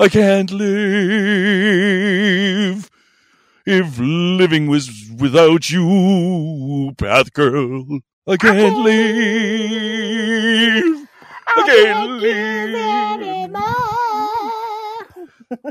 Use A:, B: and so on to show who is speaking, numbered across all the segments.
A: I can't live if living was without you, Path Girl. I can't live. I can't live.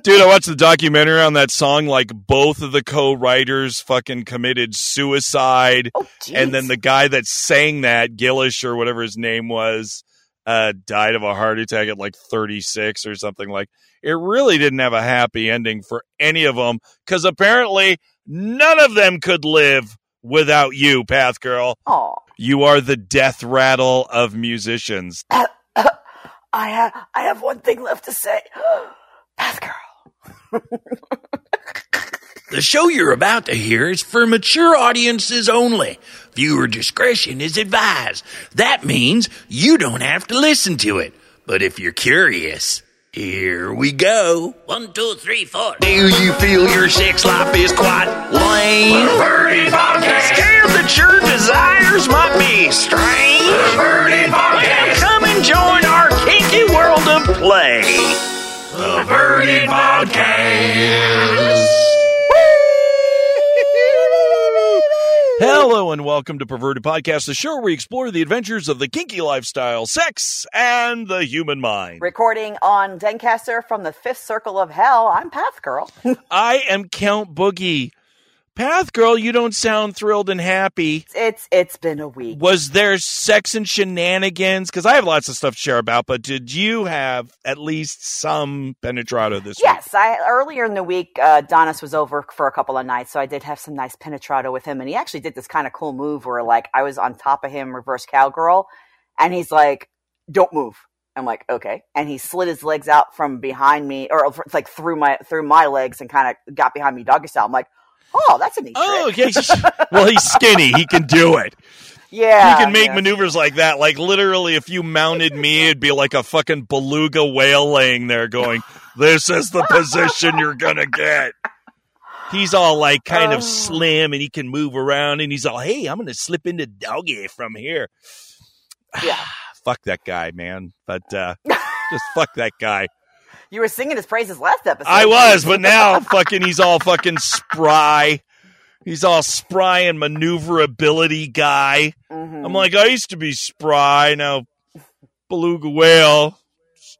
A: Dude, I watched the documentary on that song. Like both of the co-writers fucking committed suicide,
B: Oh,
A: and then the guy that sang that, Gillish or whatever his name was, uh, died of a heart attack at like 36 or something. Like it really didn't have a happy ending for any of them because apparently none of them could live without you, Path Girl.
B: Aw.
A: You are the death rattle of musicians.
B: I have I have one thing left to say. Path girl.
C: The show you're about to hear is for mature audiences only. Viewer discretion is advised. That means you don't have to listen to it. But if you're curious, here we go. One, two, three, four. Do you feel your sex life is quite lame? Birdie Podcast. Scared that your desires might be strange? Birdie Podcast. Come and join our kinky world of play. The Birdie Podcast.
A: Hello and welcome to Perverted Podcast, the show where we explore the adventures of the kinky lifestyle, sex, and the human mind.
B: Recording on Zencastr from the fifth circle of hell. I'm Path Girl.
A: I am Count Boogie. Path Girl, you don't sound thrilled and happy.
B: It's it's been a week.
A: Was there sex and shenanigans? Because I have lots of stuff to share about, but did you have at least some penetrato this week?
B: Yes, I earlier in the week, uh, Donis was over for a couple of nights, so I did have some nice penetrato with him, and he actually did this kind of cool move where, like, I was on top of him, reverse cowgirl, and he's like, "Don't move." I'm like, "Okay," and he slid his legs out from behind me, or like through my through my legs, and kind of got behind me doggy style. I'm like, "Oh, that's a neat
A: Oh,
B: trick."
A: okay. well, he's skinny. He can do it.
B: Yeah,
A: he can make
B: yeah.
A: maneuvers like that. Like literally, if you mounted me, it'd be like a fucking beluga whale laying there going, "This is the position you're gonna get." He's all like kind
B: Oh.
A: of slim and he can move around and he's all, "Hey, I'm gonna slip into doggy from here."
B: Yeah.
A: fuck that guy, man. But uh, just fuck that guy.
B: You were singing his praises last episode.
A: I was, but now fucking he's all fucking spry. He's all spry and maneuverability guy.
B: Mhm.
A: I'm like, I used to be spry. Now, beluga whale.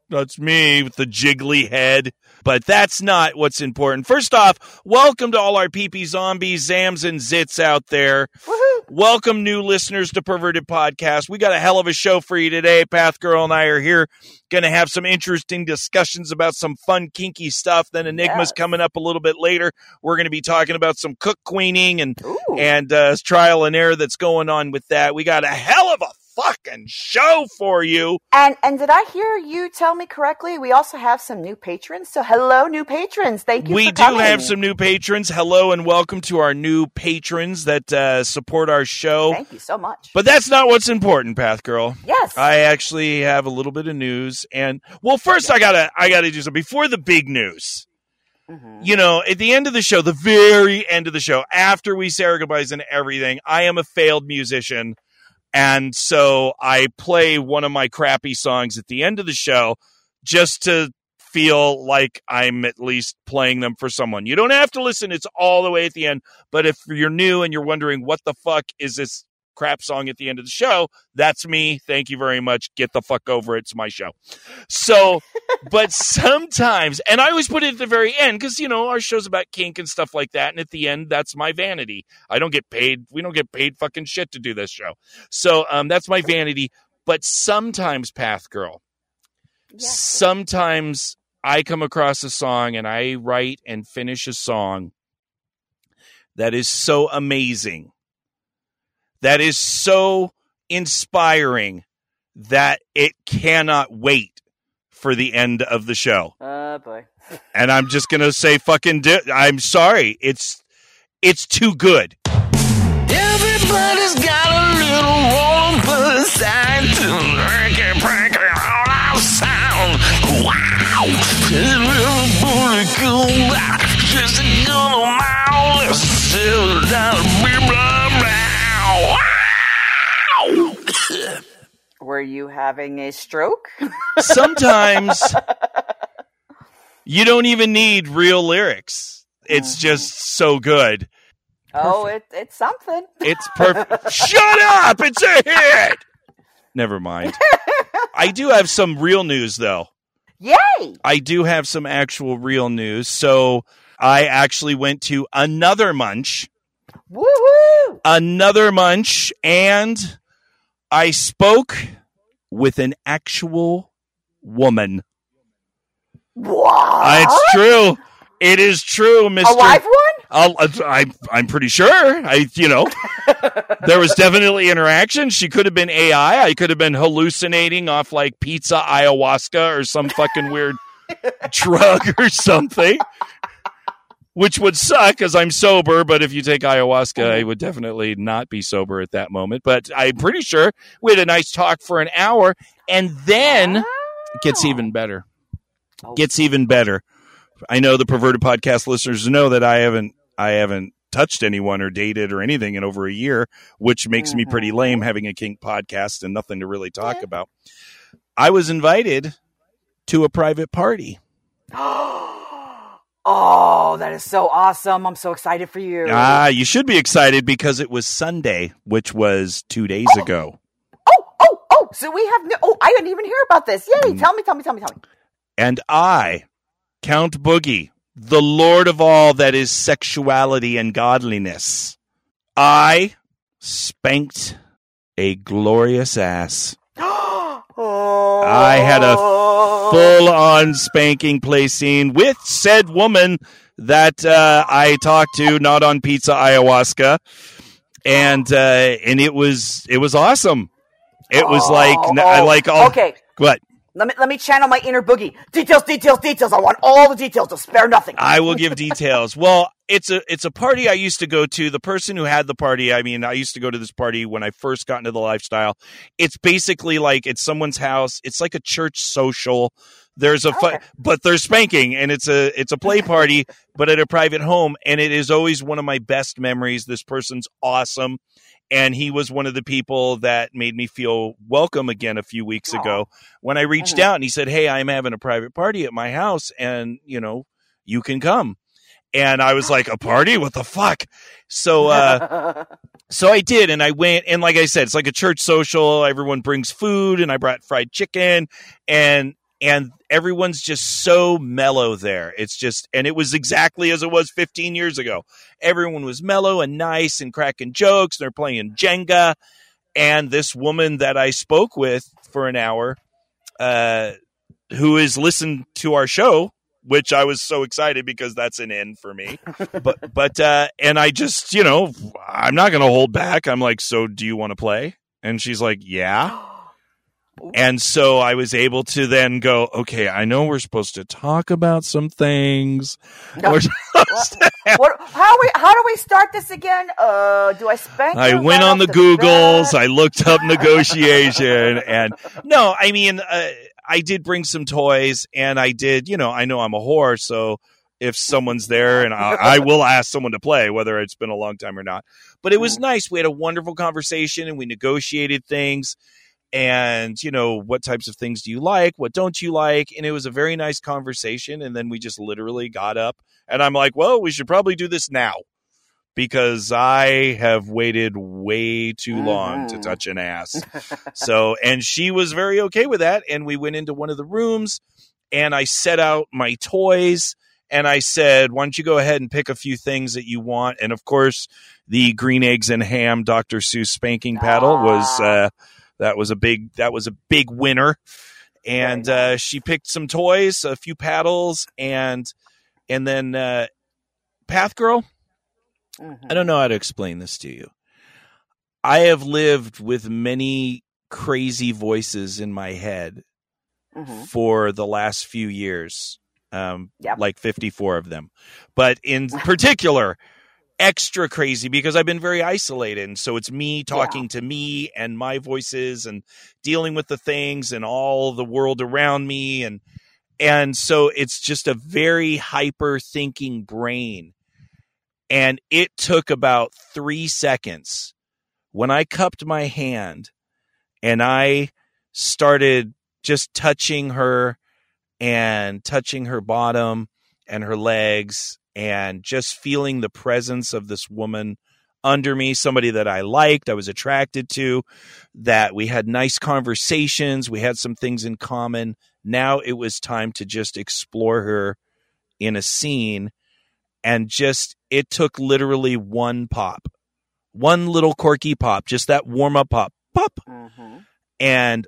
A: That's me with the jiggly head. But that's not what's important. First off, welcome to all our peepee zombies, zams, and zits out there.
B: Woohoo.
A: Welcome, new listeners to Perverted Podcast. We got a hell of a show for you today. Path Girl and I are here, going to have some interesting discussions about some fun, kinky stuff. Then Enigma's
B: Yes.
A: coming up a little bit later. We're going to be talking about some cuckqueening and
B: Ooh.
A: and uh, trial and error that's going on with that. We got a hell of a fucking show for you.
B: And and did I hear you tell me correctly? We also have some new patrons. So hello, new patrons. Thank you.
A: We do
B: coming.
A: have some new patrons. Hello and welcome to our new patrons that uh, support our show.
B: Thank you so much.
A: But that's not what's important, Path Girl.
B: yes,
A: I actually have a little bit of news, and well, first I gotta I gotta do something before the big news.
B: Mhm.
A: You know, at the end of the show, the very end of the show, after we say our goodbyes and everything, I am a failed musician, and so I play one of my crappy songs at the end of the show just to feel like I'm at least playing them for someone. You don't have to listen; it's all the way at the end. But if you're new and you're wondering what the fuck is this crap song at the end of the show, that's me. Thank you very much. Get the fuck over it. It's my show. So, but sometimes, and I always put it at the very end because, you know, our show's about kink and stuff like that. And at the end, that's my vanity. I don't get paid. We don't get paid fucking shit to do this show. So, um, that's my vanity. But sometimes, Path Girl,
B: Yes.
A: sometimes I come across a song and I write and finish a song that is so amazing, that is so inspiring that it cannot wait for the end of the show.
B: Oh boy.
A: And I'm just gonna say, fucking, di- I'm sorry, it's it's too good.
C: Everybody's got a little warm side to breaky, breaky, all our sound. Wow, everybody go back, just a good mile, let's settle down,
B: Were you having a stroke?
A: Sometimes You don't even need real lyrics. It's
B: Mhm.
A: just so good.
B: Oh, it, it's something.
A: It's perfect. Shut up! It's a hit. Never mind. I do have some real news though.
B: Yay!
A: I do have some actual real news. So I actually went to another munch,
B: Woohoo!
A: another munch, and I spoke with an actual woman.
B: What?
A: Uh, it's true. It is true, Mister.
B: A live one?
A: I, I'm pretty sure. I, you know, there was definitely interaction. She could have been AI. I could have been hallucinating off like pizza ayahuasca or some fucking weird drug or something, which would suck because I'm sober. But if you take ayahuasca, oh. I would definitely not be sober at that moment. But I'm pretty sure we had a nice talk for an hour, and then it gets even better.
B: Oh.
A: Gets even better. I know the perverted podcast listeners know that I haven't I haven't touched anyone or dated or anything in over a year, which makes me pretty mm-hmm. lame having a kink podcast and nothing to really talk
B: Yeah.
A: about. I was invited to a private party.
B: Oh. Oh, that is so awesome. I'm so excited for you.
A: Ah, you should be excited because it was Sunday, which was two days ago.
B: oh, oh, oh. So we have no. Oh, I didn't even hear about this. Yay.
A: Mm.
B: Tell me, tell me, tell me, tell me.
A: And I, Count Boogie, the Lord of all that is sexuality and godliness, I spanked a glorious ass.
B: oh.
A: I had a full on spanking play scene with said woman that uh, I talked to, not on pizza ayahuasca, and uh, and it was it was awesome. It was
B: Oh,
A: like I
B: oh.
A: like all
B: Okay.
A: what
B: Let me let me channel my inner boogie. Details, details, details. I want all the details. To spare nothing.
A: I will give details. Well, it's a it's a party I used to go to. The person who had the party, I mean, I used to go to this party when I first got into the lifestyle. It's basically like it's someone's house. It's like a church social. There's a but there's spanking and it's a it's a play party, but at a private home and it is always one of my best memories. This person's awesome. And he was one of the people that made me feel welcome again a few weeks
B: Aw.
A: ago when I reached
B: Mhm.
A: out and he said, Hey, I'm having a private party at my house and, you know, you can come. And I was like, a party? What the fuck? So, uh, so I did. And I went. And like I said, it's like a church social. Everyone brings food and I brought fried chicken and, and everyone's just so mellow there. It's just, and it was exactly as it was 15 years ago. Everyone was mellow and nice and cracking jokes. And They're playing Jenga. And this woman that I spoke with for an hour, uh, who has listened to our show, which I was so excited because that's an end for me. but but uh and I just, you know, I'm not going to hold back. I'm like, "So do you want to play?" And she's like, "Yeah." And so I was able to then go, "Okay, I know we're supposed to talk about some things."
B: No.
A: To
B: what, how we how do we start this again? Uh, do I spank?
A: I went on the Googles.
B: bat?
A: I looked up negotiation, and no, I mean, uh, I did bring some toys, and I did. You know, I know I'm a whore, so if someone's there, and I, I will ask someone to play, whether it's been a long time or not. But it was nice. We had a wonderful conversation, and we negotiated things. And you know what types of things do you like? What don't you like? And it was a very nice conversation. And then we just literally got up, and I'm like, "Well, we should probably do this now." because I have waited way too long to
B: Mhm.
A: touch an ass. so, and she was very okay with that. And we went into one of the rooms and I set out my toys and I said, why don't you go ahead and pick a few things that you want? And of course, the green eggs and ham Dr. Seuss spanking paddle was,
B: Ah.
A: uh, that was a big, that was a big winner. And, uh, she picked some toys, a few paddles and, and then, uh, Path Girl,
B: Mhm.
A: I don't know how to explain this to you. I have lived with many crazy voices in my head
B: Mhm.
A: for the last few years, um,
B: Yep.
A: like 54 of them. But in particular, extra crazy because I've been very isolated. And so it's me talking to me and my voices and dealing with the things and all the world around me. And, and so it's just a very hyper thinking brain. And it took about three seconds when I cupped my hand and I started just touching her and touching her bottom and her legs and just feeling the presence of this woman under me, somebody that I liked, I was attracted to, that we had nice conversations, we had some things in common. Now it was time to just explore her in a scene and just it took literally one pop. One little quirky pop, just that warm up pop. Pop.
B: Mm-hmm.
A: And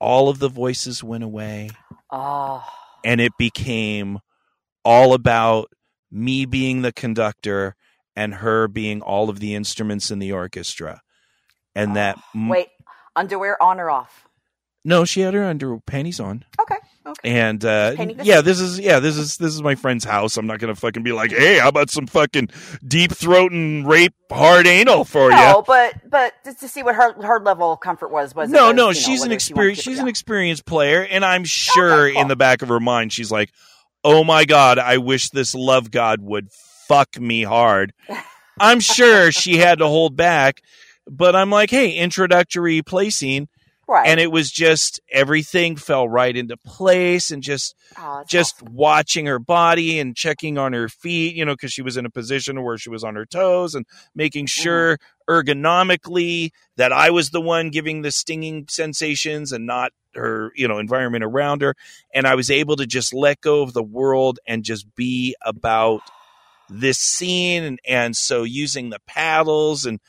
A: all of the voices went away
B: Oh.
A: and it became all about me being the conductor and her being all of the instruments in the orchestra. And that m-
B: Wait, underwear on or off?
A: no, she had her under panties on.
B: Okay. Okay.
A: And uh yeah, this is yeah, this is this is my friend's house. I'm not gonna fucking be like, hey, how about some fucking deep throat and rape hard anal for you?
B: No, but but just to see what her her level of comfort was was it
A: No,
B: was,
A: no,
B: you know,
A: she's an
B: whether she wanted
A: experience. She's an experienced player, and I'm sure
B: cool.
A: in the back of her mind, she's like, "Oh my god, I wish this love god would fuck me hard." I'm sure she had to hold back, but I'm like, "Hey, introductory placing.
B: right.
A: and it was just everything fell right into place, and just
B: Oh,
A: just
B: awesome.
A: watching her body and checking on her feet, you know, because she was in a position where she was on her toes and making
B: Mm-hmm.
A: sure ergonomically that I was the one giving the stinging sensations and not her, you know, environment around her. And I was able to just let go of the world and just be about this scene. And, and so using the paddles and,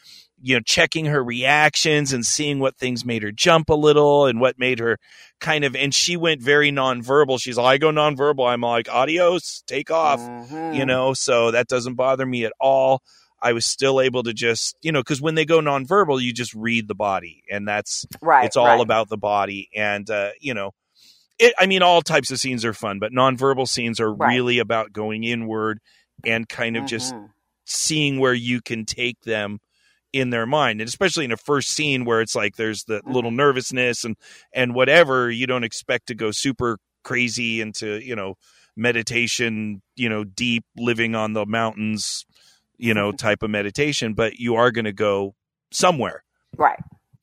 A: you know, checking her reactions and seeing what things made her jump a little and what made her kind of, and she went very nonverbal. She's like, I go nonverbal. I'm like, adios, take off
B: Mhm.
A: you know so that doesn't bother me at all i was still able to just you know because when they go nonverbal you just read the body and that's
B: right.
A: it's all
B: right.
A: about the body and uh you know it i mean all types of scenes are fun but nonverbal scenes are
B: Right.
A: really about going inward and kind of just
B: Mhm.
A: seeing where you can take them in their mind and especially in a first scene where it's like there's the little
B: Mm-hmm.
A: nervousness and and whatever you don't expect to go super crazy into you know meditation you know deep living on the mountains you know type of meditation but you are going to go somewhere
B: right.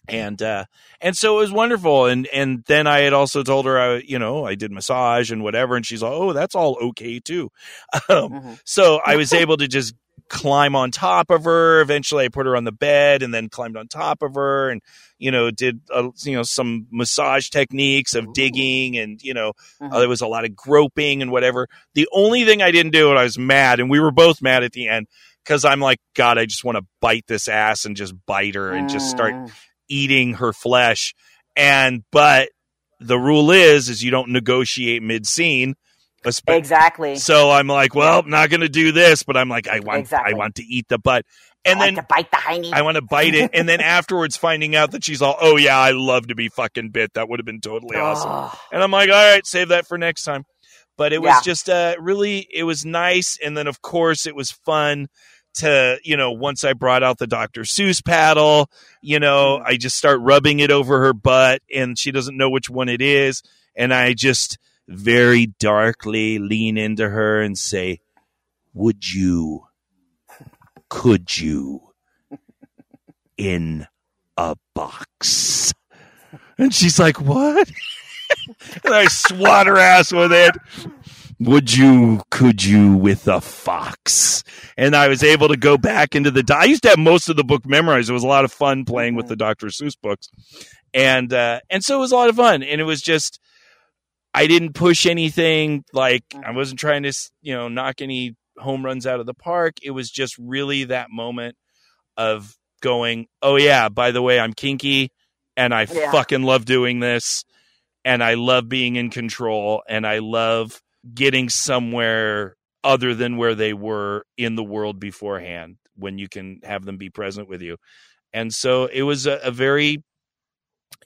A: and uh and so it was wonderful and and then i had also told her i you know i did massage and whatever and she's like oh that's all okay too um,
B: Mhm.
A: so I was able to just climb on top of her. Eventually, I put her on the bed and then climbed on top of her, and you know did uh, you know some massage techniques of digging, and you know uh, there was a lot of groping and whatever. The only thing I didn't do, and I was mad, and we were both mad at the end because I'm like, God, I just want to bite this ass and just bite her and just start
B: Mm.
A: eating her flesh. And but the rule is, is you don't negotiate mid scene.
B: Exactly.
A: So I'm like, well, I'm not going to do this, but I'm like, I want,
B: Exactly.
A: I want to eat the butt, and
B: I
A: then
B: to bite the hiney.
A: I want to bite it, and then afterwards finding out that she's all, oh yeah, I love to be fucking bit. That would have been totally awesome. And I'm like, all right, save that for next time. But it was
B: Yeah.
A: just uh, really, it was nice, and then of course it was fun to, you know, once I brought out the Dr. Seuss paddle, you know,
B: Mhm.
A: I just start rubbing it over her butt, and she doesn't know which one it is, and I just very darkly lean into her and say, "Would you? Could you?" In a box. And she's like, What? and I swat her ass with it. Would you, could you with a fox? And I was able to go back into the. I used to have most of the book memorized. It was a lot of fun playing with the Dr. Seuss books. And, uh, and so it was a lot of fun. And it was just, I didn't push anything. Like, I wasn't trying to, you know, knock any home runs out of the park. It was just really that moment of going, oh, yeah, by the way, I'm kinky and I
B: Yeah.
A: fucking love doing this and I love being in control and I love getting somewhere other than where they were in the world beforehand when you can have them be present with you. And so it was a, a very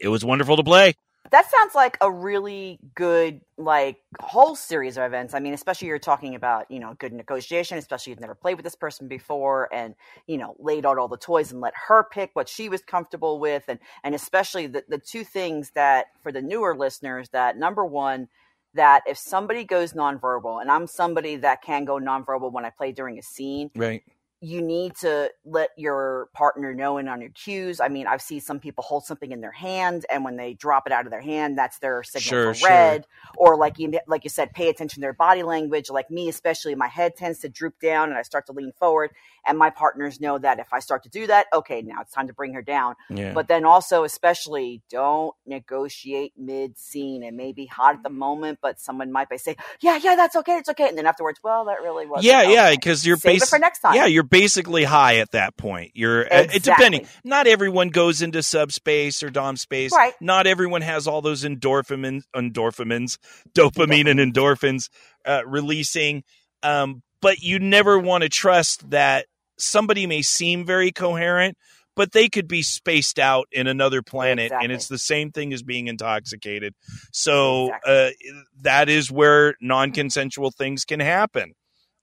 A: it was wonderful to play.
B: That sounds like a really good like whole series of events i mean especially you're talking about you know good negotiation especially you've never played with this person before and you know laid out all the toys and let her pick what she was comfortable with and and especially the, the two things that for the newer listeners that number one that if somebody goes nonverbal and i'm somebody that can go nonverbal when i play during a scene
A: Right.
B: You need to let your partner know and on your cues. I mean, I've seen some people hold something in their hand, and when they drop it out of their hand, that's their signal
A: Sure,
B: for
A: sure.
B: red. Or like you, like you said, pay attention to their body language. Like me, especially, my head tends to droop down, and I start to lean forward. And my partners know that if I start to do that, okay, now it's time to bring her down.
A: Yeah.
B: But then also, especially, don't negotiate mid scene. It may be hot at the mm. moment, but someone might be say, "Yeah, yeah, that's okay, it's okay," and then afterwards, well, that really was
A: yeah, yeah, because you're
B: Save it
A: bas-
B: for next time.
A: Yeah, you're basically high at that point. You're uh, depending. Not everyone goes into subspace or dom space.
B: Right.
A: Not everyone has all those endorphins, endorphins, dopamine and endorphins uh, releasing. Um, but you never want to trust that somebody may seem very coherent, but they could be spaced out in another planet, and it's the same thing as being intoxicated. So
B: Exactly.
A: uh, that is where non-consensual things can happen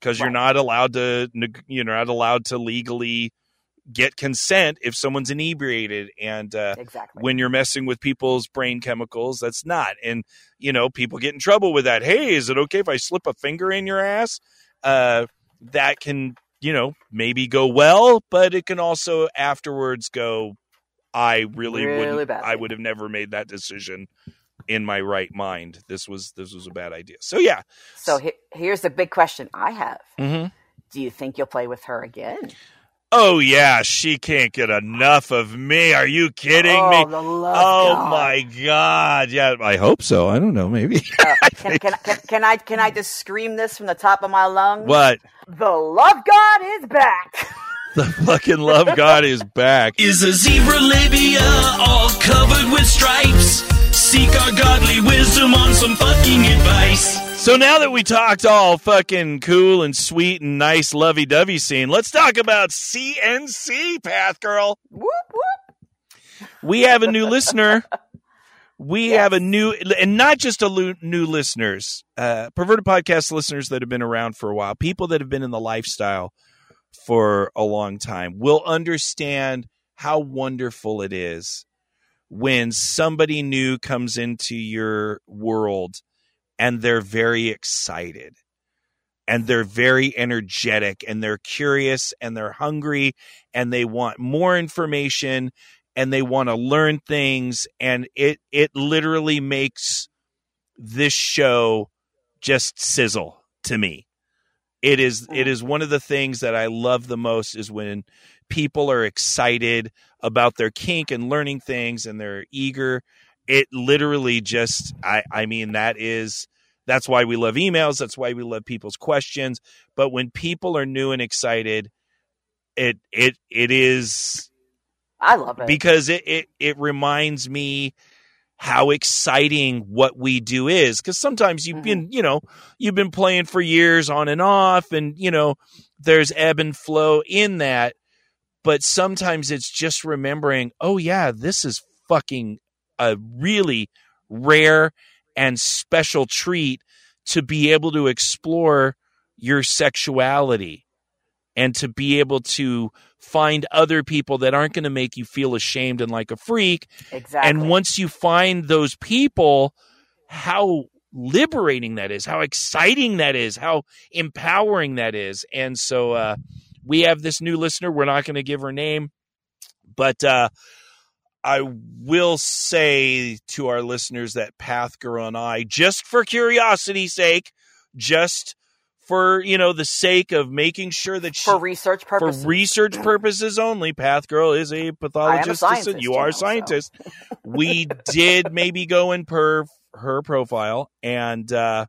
A: because you're not allowed to you're not allowed to legally get consent if someone's inebriated. And uh,
B: exactly.
A: when you're messing with people's brain chemicals that's not. And you know people get in trouble with that. Hey is it okay if i slip a finger in your ass? Uh, that can you know maybe go well but it can also afterwards go i really,
B: Really
A: wouldn't i would have never made that decision in my right mind this was this was a bad idea so yeah
B: so he- here's the big question I have:
A: mm-hmm.
B: Do you think you'll play with her again?
A: Oh yeah, she can't get enough of me. Are you kidding
B: oh,
A: me?
B: The love
A: Oh
B: God.
A: my god. Yeah, I hope so. I don't know, maybe.
B: Uh, can, can, can, can I can I just scream this from the top of my lungs?
A: what?
B: The love God is back.
A: The fucking love god is back.
C: Is a zebra labia all covered with stripes? Seek our godly wisdom on some fucking advice.
A: So now that we talked all fucking cool and sweet and nice lovey dovey scene, let's talk about CNC, Path Girl.
B: whoop whoop.
A: We have a new listener. We have a new, and not just a lu- new listeners, uh, perverted podcast listeners that have been around for a while, people that have been in the lifestyle for a long time will understand how wonderful it is when somebody new comes into your world and they're very excited and they're very energetic and they're curious and they're hungry and they want more information and they want to learn things and it it literally makes this show just sizzle to me. It is it hmm. is one of the things that i love the most is when people are excited about their kink and learning things and they're eager. It literally just i i mean that is that's why we love emails. That's why we love people's questions. But when people are new and excited it it it is
B: I love it.
A: because it, it it reminds me how exciting what we do is. Because sometimes you've been mm-hmm. you know you've been playing for years on and off and you know there's ebb and flow in that but sometimes it's just remembering oh yeah this is fucking a really rare and special treat to be able to explore your sexuality and to be able to find other people that aren't going to make you feel ashamed and like a freak.
B: exactly.
A: And once you find those people, how liberating that is, how exciting that is, how empowering that is. And so uh, we have this new listener. We're not going to give her name, but uh, I will say to our listeners that Path Girl and I, just for curiosity's sake, just for you know the sake of making sure that she,
B: for research
A: for
B: purposes.
A: research purposes only, Path Girl is a pathologist.
B: scientist,
A: you are a
B: so.
A: scientist. we did maybe go in per her profile and uh,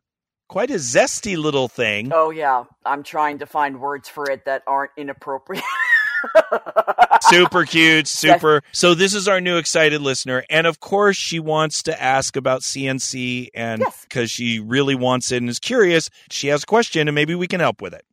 A: quite a zesty little thing.
B: oh yeah, I'm trying to find words for it that aren't inappropriate.
A: super cute, super. So this is our new excited listener, and of course she wants to ask about CNC, and
B: Yes.
A: because she really wants it and is curious, she has a question, and maybe we can help with it.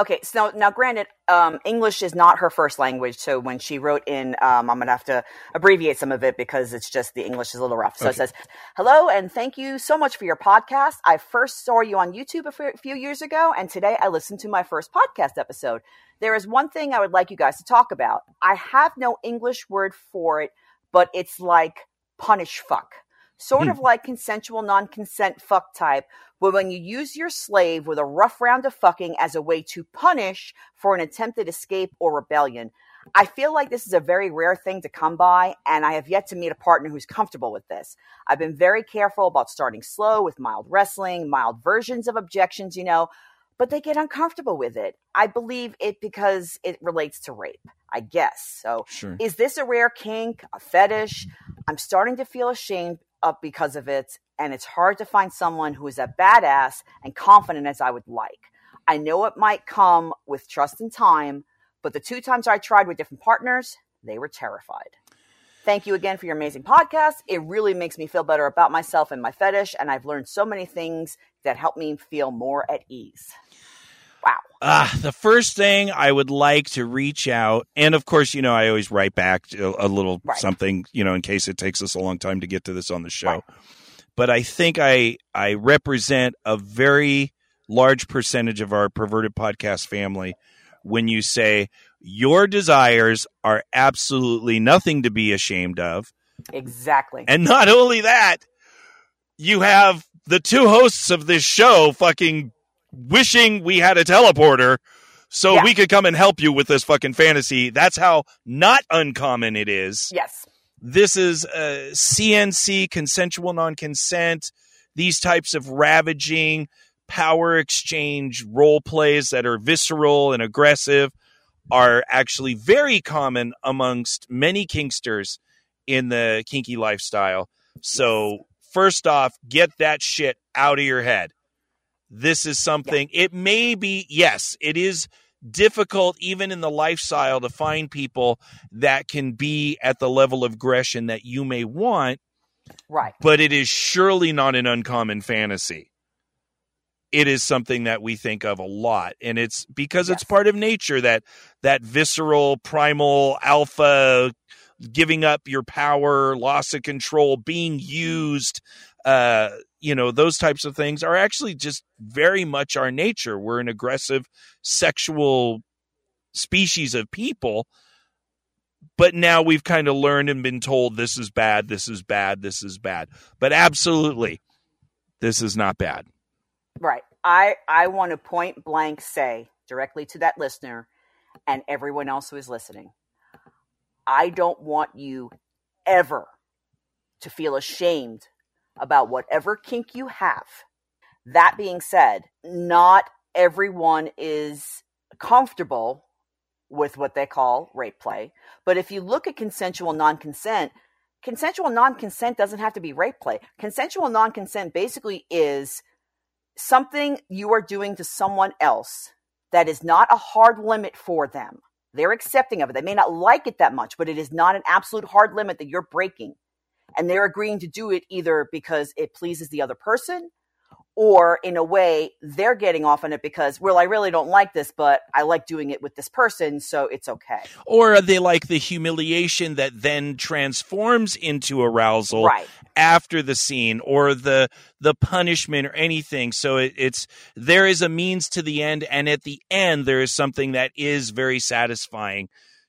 B: Okay. So now, granted, um, English is not her first language. So when she wrote in, um, I'm going to have to abbreviate some of it because it's just the English is a little rough. So it says, Hello, and thank you so much for your podcast. I first saw you on YouTube a few years ago, and today I listened to my first podcast episode. There is one thing I would like you guys to talk about. I have no English word for it, but it's like punish fuck. Sort
A: Hmm.
B: of like consensual non consent fuck type, but when you use your slave with a rough round of fucking as a way to punish for an attempted escape or rebellion. I feel like this is a very rare thing to come by, and I have yet to meet a partner who's comfortable with this. I've been very careful about starting slow with mild wrestling, mild versions of objections, you know, but they get uncomfortable with it. I believe it because it relates to rape, I guess. So,
A: Sure.
B: is this a rare kink, a fetish? I'm starting to feel ashamed up because of it, and it's hard to find someone who is as badass and confident as I would like. I know it might come with trust and time, but the two times I tried with different partners, they were terrified. Thank you again for your amazing podcast. It really makes me feel better about myself and my fetish, and I've learned so many things that help me feel more at ease.
A: Ah, the first thing I would like to reach out, and of course, you know, I always write back a, a little
B: Right.
A: something, you know, in case it takes us a long time to get to this on the show.
B: Right.
A: But I think I I represent a very large percentage of our perverted podcast family when you say your desires are absolutely nothing to be ashamed of.
B: Exactly.
A: And not only that, you have the two hosts of this show fucking wishing we had a teleporter so
B: Yeah.
A: we could come and help you with this fucking fantasy. That's how not uncommon it is.
B: yes.
A: This is uh, CNC, consensual non consent, these types of ravaging power exchange role plays that are visceral and aggressive are actually very common amongst many kinksters in the kinky lifestyle. So, first off, get that shit out of your head. This is something, it may be, yes, it is difficult even in the lifestyle to find people that can be at the level of aggression that you may want,
B: Right.
A: but it is surely not an uncommon fantasy. It is something that we think of a lot, and it's because it's part of nature that that visceral, primal, alpha, giving up your power, loss of control, being used, uh, you know, those types of things are actually just very much our nature. We're an aggressive, sexual species of people but now we've kind of learned and been told this is bad, this is bad, this is bad. But absolutely, this is not bad.
B: Right. I I want to point blank say directly to that listener and everyone else who is listening. I don't want you ever to feel ashamed about whatever kink you have. That being said, not everyone is comfortable with what they call rape play. But if you look at consensual non consent, consensual non consent doesn't have to be rape play. Consensual non consent basically is something you are doing to someone else that is not a hard limit for them. They're accepting of it. They may not like it that much, but it is not an absolute hard limit that you're breaking. And they're agreeing to do it either because it pleases the other person or in a way they're getting off on it because, well, I really don't like this, but I like doing it with this person, so it's okay.
A: Or are they like the humiliation that then transforms into arousal
B: Right.
A: after the scene or the the punishment or anything? So it, it's there is a means to the end, and at the end there is something that is very satisfying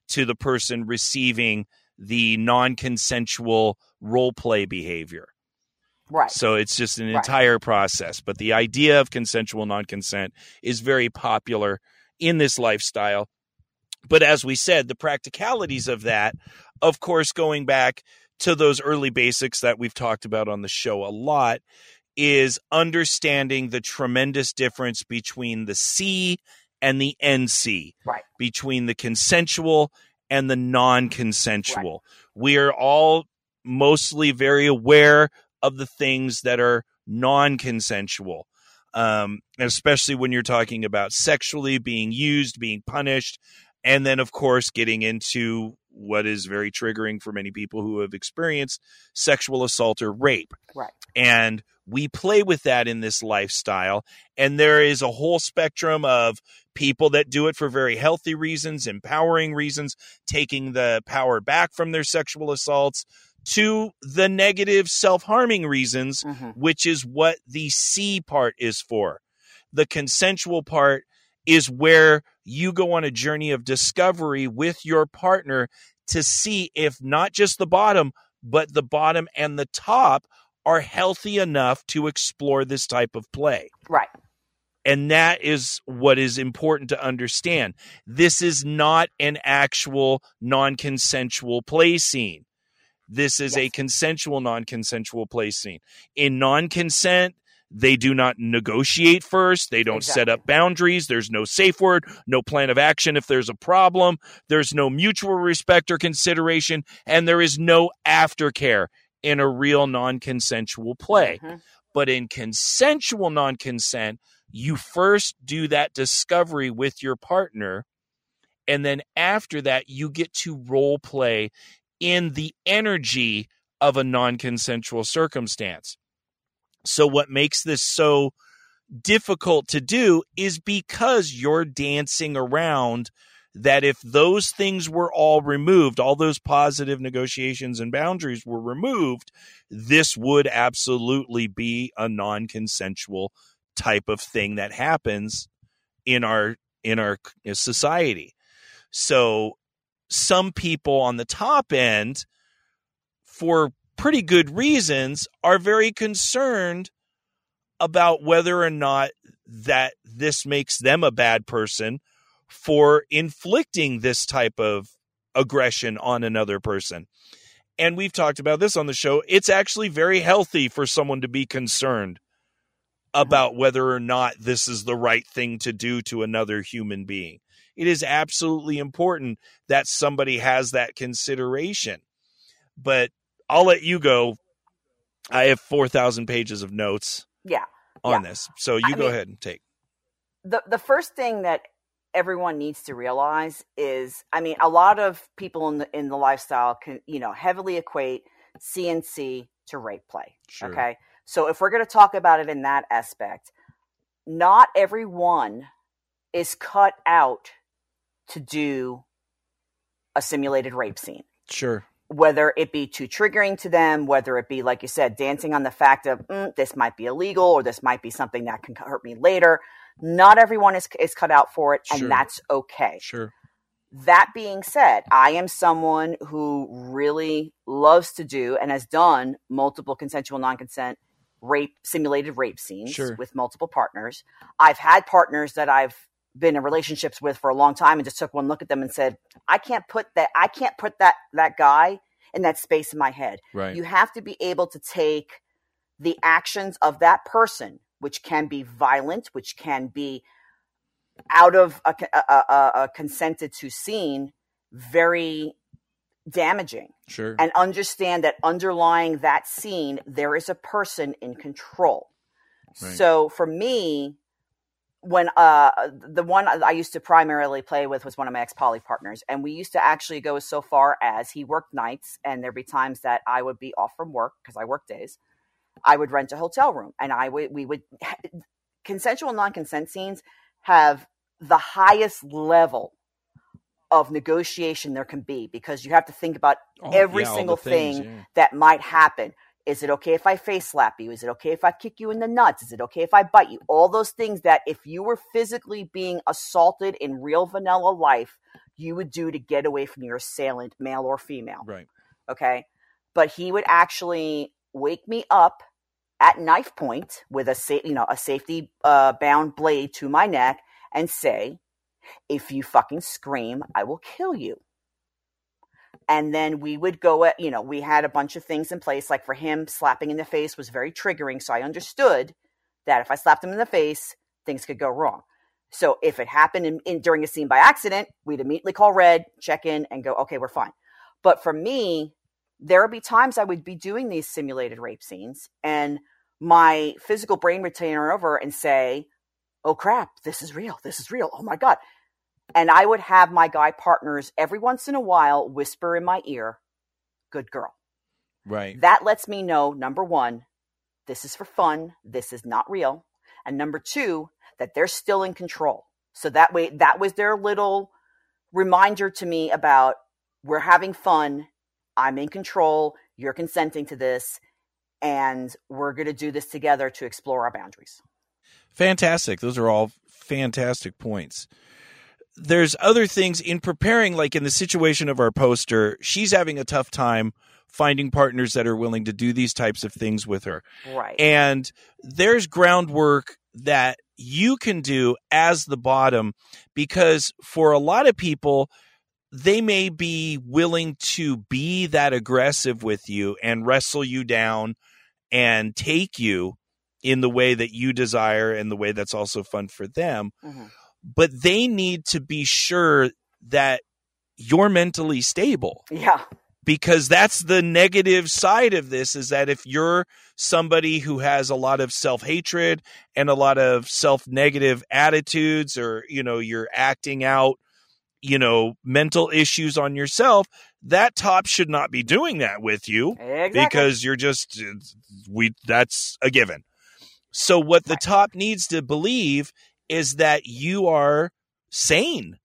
A: to the person receiving the non-consensual role play behavior.
B: Right.
A: So it's just an
B: Right.
A: entire process. But the idea of consensual non consent is very popular in this lifestyle. But as we said, the practicalities of that, of course, going back to those early basics that we've talked about on the show a lot, is understanding the tremendous difference between the C and the NC,
B: Right.
A: between the consensual and the non consensual. We are all mostly very aware of the things that are non consensual. Um, especially when you're talking about sexually being used, being punished, and then, of course, getting into what is very triggering for many people who have experienced sexual assault or rape.
B: Right.
A: And we play with that in this lifestyle. And there is a whole spectrum of people that do it for very healthy reasons, empowering reasons, taking the power back from their sexual assaults, to the negative self harming reasons,
B: Mhm.
A: which is what the C part is for. The consensual part is where you go on a journey of discovery with your partner to see if not just the bottom, but the bottom and the top are healthy enough to explore this type of play.
B: Right.
A: And that is what is important to understand. This is not an actual non consensual play scene. This is a consensual, non consensual play scene. In non consent, they do not negotiate first. They don't set up boundaries. There's no safe word, no plan of action if there's a problem. There's no mutual respect or consideration, and there is no aftercare in a real non consensual play.
B: Mhm.
A: But in consensual non consent, you first do that discovery with your partner. And then after that, you get to role play in the energy of a non consensual circumstance. So, what makes this so difficult to do is because you're dancing around that if those things were all removed, all those positive negotiations and boundaries were removed, this would absolutely be a non consensual type of thing that happens in our in our society. So some people on the top end for pretty good reasons are very concerned about whether or not that this makes them a bad person for inflicting this type of aggression on another person. And we've talked about this on the show. It's actually very healthy for someone to be concerned about whether or not this is the right thing to do to another human being. It is absolutely important that somebody has that consideration. But I'll let you go. I have 4,000 pages of notes
B: Yeah.
A: on this. So you
B: I
A: go
B: mean-
A: ahead and take.
B: the the first thing that everyone needs to realize is I mean a lot of people in the in the lifestyle can you know heavily equate CNC to rape play
A: Sure.
B: okay so if we're going to talk about it in that aspect not everyone is cut out to do a simulated rape scene
A: Sure.
B: whether it be too triggering to them, whether it be, like you said, dancing on the fact of mm, this might be illegal or this might be something that can hurt me later. Not everyone is, is cut out for it, and
A: Sure.
B: that's okay.
A: Sure.
B: That being said, I am someone who really loves to do and has done multiple consensual non consent rape, simulated rape scenes
A: Sure.
B: with multiple partners. I've had partners that I've been in relationships with for a long time and just took one look at them and said, I can't put that, I can't put that, that guy in that space in my head.
A: Right.
B: You have to be able to take the actions of that person, which can be violent, which can be out of a, a, a, a consented to scene, very damaging,
A: sure.
B: and understand that underlying that scene, there is a person in control.
A: Right.
B: So for me, when uh the one I used to primarily play with was one of my ex poly partners, and we used to actually go so far as he worked nights, and there'd be times that I would be off from work because I work days. I would rent a hotel room, and I would we would consensual non consent scenes have the highest level of negotiation there can be because you have to think about
A: Oh,
B: every
A: yeah,
B: single
A: things,
B: thing
A: yeah.
B: that might happen. Is it okay if I face slap you? Is it okay if I kick you in the nuts? Is it okay if I bite you? All those things that if you were physically being assaulted in real vanilla life, you would do to get away from your assailant, male or female.
A: Right.
B: Okay. But he would actually wake me up at knife point with a sa- you know a safety uh, bound blade to my neck and say, "If you fucking scream, I will kill you." And then we would go at you know we had a bunch of things in place. Like for him, slapping in the face was very triggering, so I understood that if I slapped him in the face, things could go wrong. So if it happened in, in during a scene by accident, we'd immediately call red, check in, and go, okay, we're fine. But for me, there would be times I would be doing these simulated rape scenes, and my physical brain would turn over and say, "Oh crap, this is real. This is real. Oh my god." And I would have my guy partners every once in a while whisper in my ear, "Good girl."
A: Right.
B: That lets me know number 1, this is for fun, this is not real, and number 2, that they're still in control. So that way that was their little reminder to me about we're having fun, I'm in control, you're consenting to this, and we're going to do this together to explore our boundaries.
A: Fantastic. Those are all fantastic points. There's other things in preparing, like in the situation of our poster, she's having a tough time finding partners that are willing to do these types of things with her.
B: Right.
A: And there's groundwork that you can do as the bottom because for a lot of people, they may be willing to be that aggressive with you and wrestle you down and take you in the way that you desire and the way that's also fun for them.
B: hmm
A: But they need to be sure that you're mentally stable
B: Yeah.
A: because that's the negative side of this is that if you're somebody who has a lot of self-hatred and a lot of self-negative attitudes or you know you're acting out you know mental issues on yourself that top should not be doing that with you
B: Exactly.
A: because you're just we that's a given so what the top needs to believe is that you are sane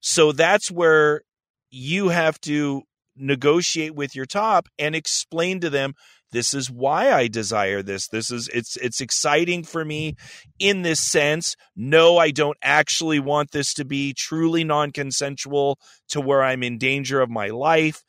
A: so that's where you have to negotiate with your top and explain to them this is why I desire this. This is it's it's exciting for me in this sense. No, I don't actually want this to be truly non-consensual to where I'm in danger of my life.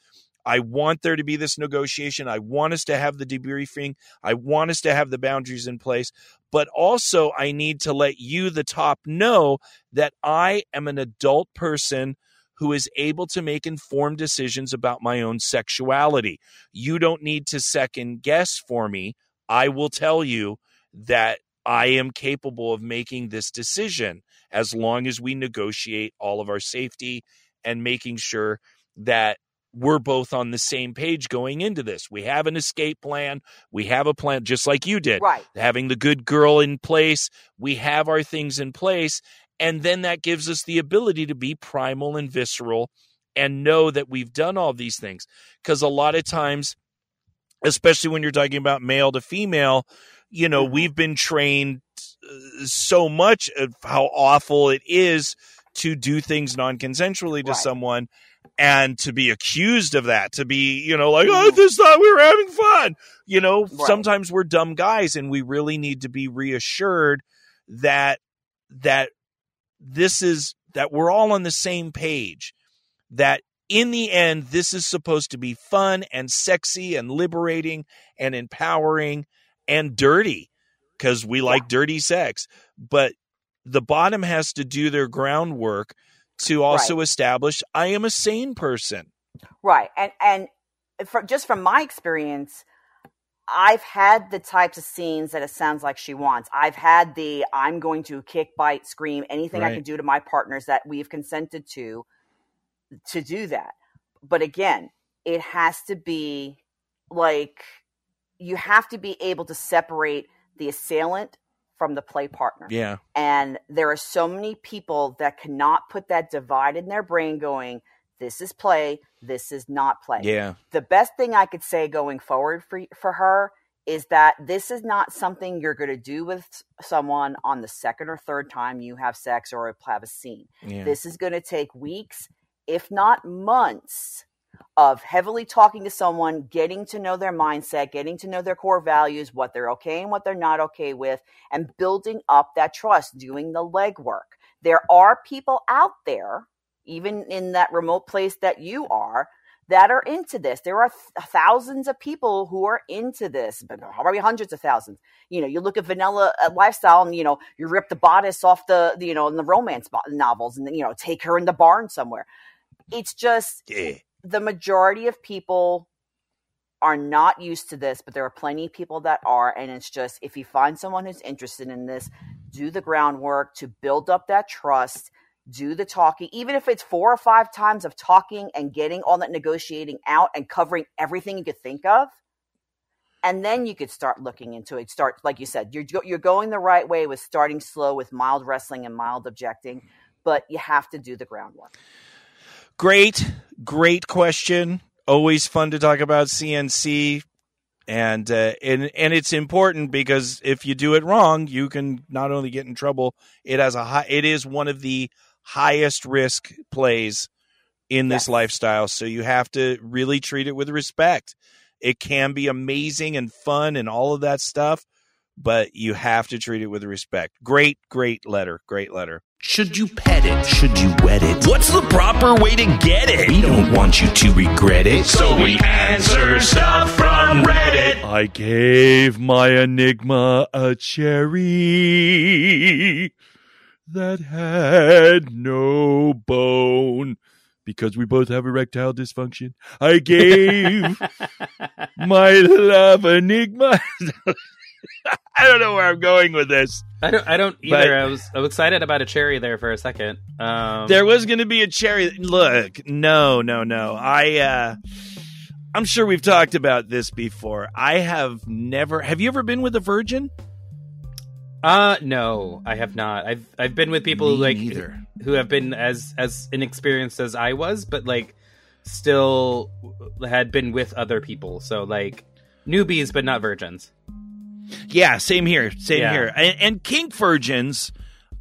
A: I want there to be this negotiation. I want us to have the debriefing. I want us to have the boundaries in place. But also, I need to let you, the top, know that I am an adult person who is able to make informed decisions about my own sexuality. You don't need to second guess for me. I will tell you that I am capable of making this decision as long as we negotiate all of our safety and making sure that we're both on the same page going into this. We have an escape plan. We have a plan, just like you did
B: right.
A: having the good girl in place. We have our things in place. And then that gives us the ability to be primal and visceral and know that we've done all these things. Because a lot of times, especially when you're talking about male to female, you know,
B: Mhm.
A: we've been trained uh, so much of how awful it is to do things non consensually to
B: Right.
A: someone and to be accused of that, to be, you know, like, oh, I
B: Mhm.
A: just thought we were having fun. You know,
B: Right.
A: sometimes we're dumb guys and we really need to be reassured that that this is that we're all on the same page. That in the end, this is supposed to be fun and sexy and liberating and empowering and dirty because we like dirty sex. But the bottom has to do their groundwork to also establish I am a sane person.
B: Right. And and for, just from my experience, I've had the types of scenes that it sounds like she wants. I've had the I'm going to kick, bite, scream, anything I can do to my partners that we've consented to to do that. But again, it has to be like you have to be able to separate the assailant from the play partner.
A: Yeah.
B: And there are so many people that cannot put that divide in their brain going, this is play, this is not play.
A: Yeah.
B: The best thing I could say going forward for for her is that this is not something you're going to do with someone on the second or third time you have sex or have a scene.
A: Yeah.
B: This is going to take weeks, if not months, of heavily talking to someone, getting to know their mindset, getting to know their core values, what they're okay and what they're not okay with, and building up that trust, doing the legwork. There are people out there, even in that remote place that you are, that are into this. There are th- thousands of people who are into this, but probably hundreds of thousands. You know, you look at vanilla uh, lifestyle, and you know, you rip the bodice off the, you know, in the romance bo- novels, and you know, take her in the barn somewhere. It's just
A: yeah.
B: The majority of people are not used to this, but there are plenty of people that are. And it's just if you find someone who's interested in this, do the groundwork to build up that trust, do the talking, even if it's four or five times of talking and getting all that negotiating out and covering everything you could think of. And then you could start looking into it. Start, like you said, you're, you're going the right way with starting slow with mild wrestling and mild objecting, but you have to do the groundwork.
A: Great, great question. Always fun to talk about CNC, and uh, and and it's important because if you do it wrong, you can not only get in trouble. It has a high. It is one of the highest risk plays in this
B: Yes.
A: lifestyle, so you have to really treat it with respect. It can be amazing and fun and all of that stuff, but you have to treat it with respect. Great, great letter. Great letter.
C: Should you pet it? Should you wet it? What's the proper way to get it? We don't want you to regret it. So we answer stuff from Reddit.
A: I gave my enigma a cherry that had no bone. Because we both have erectile dysfunction, I gave my love enigma. I don't know where I'm going with this.
D: I don't. I don't
A: But-
D: either. I was. I was excited about a cherry there for a second. Um,
A: There was going to be a cherry. Look, no, no, no. I, uh, I'm sure we've talked about this before. I have never. Have you ever been with a virgin?
D: Uh no, I have not. I've I've been with people
A: Me
D: who like
A: neither.
D: who have been as as inexperienced as I was, but like still had been with other people. So like newbies, but not virgins.
A: Yeah, same here. Same
D: Yeah.
A: here. And, and kink virgins,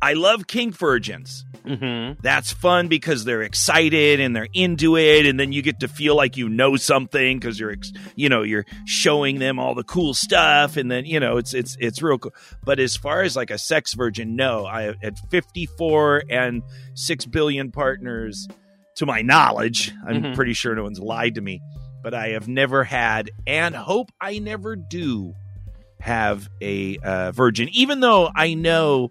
A: I love kink virgins.
D: Mm-hmm.
A: That's fun because they're excited and they're into it, and then you get to feel like you know something because you're, ex- you know, you're showing them all the cool stuff, and then you know it's it's it's real cool. But as far as like a sex virgin, no, I at 54 and six billion partners, to my knowledge, I'm
D: Mhm.
A: pretty sure no one's lied to me, but I have never had, and hope I never do have a uh, virgin, even though I know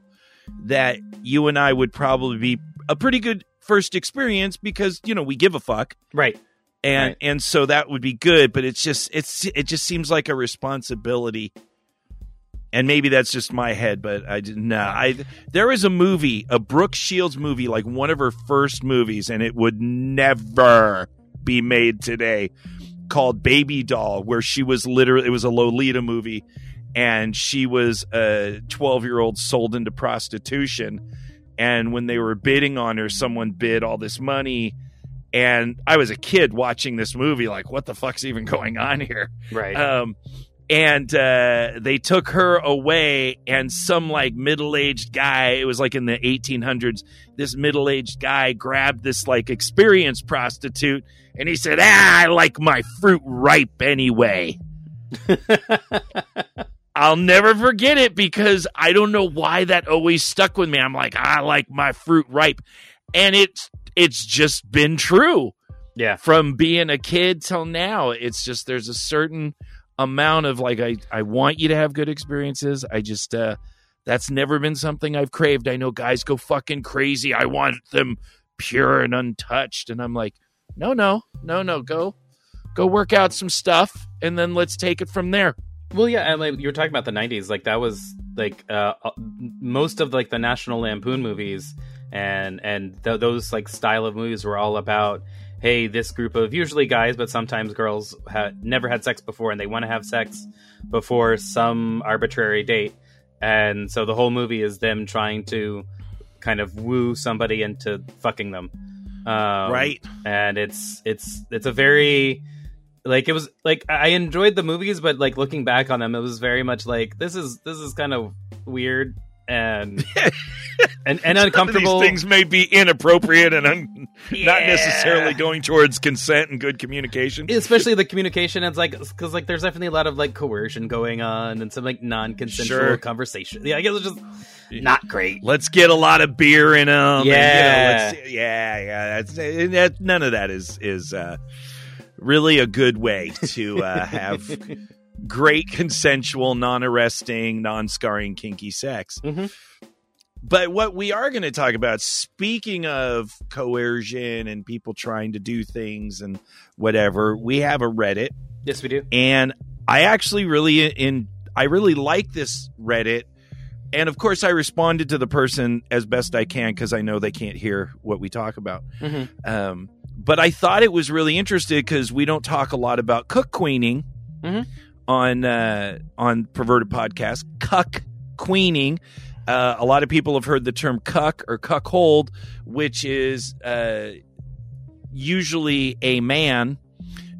A: that you and I would probably be a pretty good first experience because you know we give a fuck
D: Right.
A: and
D: Right.
A: and so that would be good but it's just it's it just seems like a responsibility and maybe that's just my head but I didn't know I there was a movie a Brooke Shields movie like one of her first movies and it would never be made today called Baby Doll where she was literally it was a Lolita movie and she was a 12 year old sold into prostitution. And when they were bidding on her someone bid all this money. And i was a kid watching this movie like what the fuck's even going on here?
D: Right.
A: um and uh they took her away and some like middle-aged guy it was like in the 1800s this middle-aged guy grabbed this like experienced prostitute and he said ah i like my fruit ripe anyway I'll never forget it because I don't know why that always stuck with me. I'm like, I like my fruit ripe. And it's it's just been true
D: yeah.
A: from being a kid till now. It's just there's a certain amount of like I, I want you to have good experiences. I just uh that's never been something I've craved. I know guys go fucking crazy. I want them pure and untouched. And I'm like, no, no, no, no, go go work out some stuff and then let's take it from there.
D: Well, yeah, and like you were talking about the '90s, like that was like uh, uh, most of like the National Lampoon movies, and and th- those like style of movies were all about, hey, this group of usually guys, but sometimes girls had never had sex before, and they want to have sex before some arbitrary date, and so the whole movie is them trying to kind of woo somebody into fucking them, um,
A: right?
D: and it's it's it's a very like it was like I enjoyed the movies, but like looking back on them, it was very much like this is this is kind of weird and and, and uncomfortable.
A: These things may be inappropriate and un- not necessarily going towards consent and good communication.
D: Especially the communication, it's like because like there's definitely a lot of like coercion going on and some like non-consensual
A: Sure.
D: conversation. Yeah, I guess it's just not great.
A: Let's get a lot of beer in them.
D: Yeah.
A: yeah, yeah. That's that, none of that is is uh, really a good way to uh, have great consensual, non-arresting, non-scarring, kinky sex.
D: Mhm.
A: But what we are going to talk about, speaking of coercion and people trying to do things and whatever, we have a Reddit
D: Yes, we do.
A: and I actually really in I really like this Reddit. And of course, I responded to the person as best I can because I know they can't hear what we talk about.
D: Mhm.
A: Um, but I thought it was really interesting because we don't talk a lot about cuckqueening
D: Mhm.
A: on uh, on perverted podcast. Cuck queening. Uh, a lot of people have heard the term cuck or cuckold, which is uh, usually a man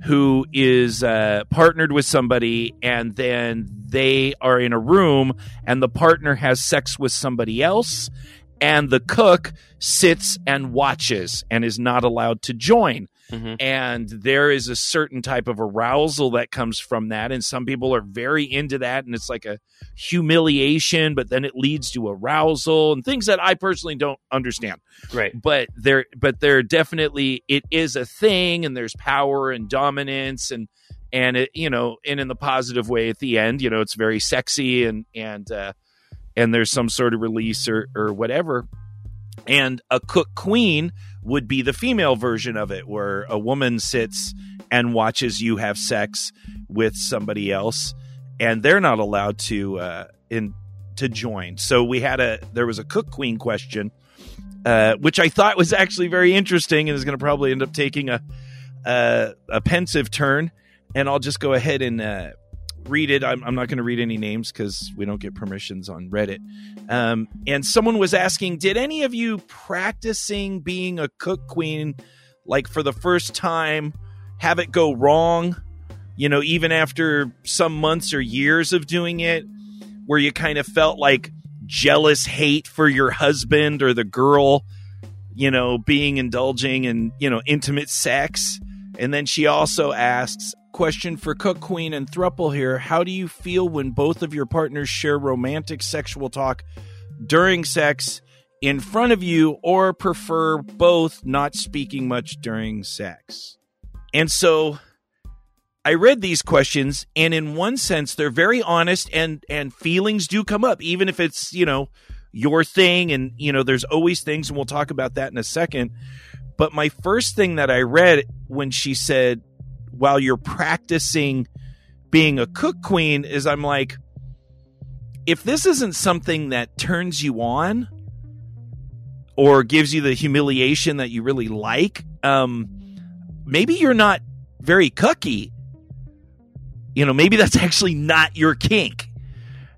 A: who is uh, partnered with somebody and then they are in a room and the partner has sex with somebody else and the cuck sits and watches and is not allowed to join.
D: Mhm.
A: And there is a certain type of arousal that comes from that. And some people are very into that. And it's like a humiliation, but then it leads to arousal and things that I personally don't understand
D: Right.
A: but there but there definitely it is a thing and there's power and dominance and and it you know and in the positive way at the end you know it's very sexy and and uh and there's some sort of release or or whatever and a cuck queen would be the female version of it where a woman sits and watches you have sex with somebody else and they're not allowed to uh in to join so we had a there was a cuck queen question uh, which I thought was actually very interesting and is going to probably end up taking a a, a pensive turn. And I'll just go ahead and uh, read it. I'm, I'm not going to read any names because we don't get permissions on Reddit. Um, and someone was asking, did any of you practicing being a cuck queen, like for the first time, have it go wrong? You know, even after some months or years of doing it, where you kind of felt like jealous hate for your husband or the girl, you know, being indulging in, you know, intimate sex. And then she also asks, question for Cuck Queen and Thruple here, how do you feel when both of your partners share romantic sexual talk during sex in front of you or prefer both not speaking much during sex? And so I read these questions, and in one sense, they're very honest, and and feelings do come up, even if it's you know your thing, and you know there's always things, and we'll talk about that in a second. But my first thing that I read when she said, "While you're practicing being a cuck queen," is I'm like, if this isn't something that turns you on or gives you the humiliation that you really like, um, maybe you're not very cookie you know maybe that's actually not your kink.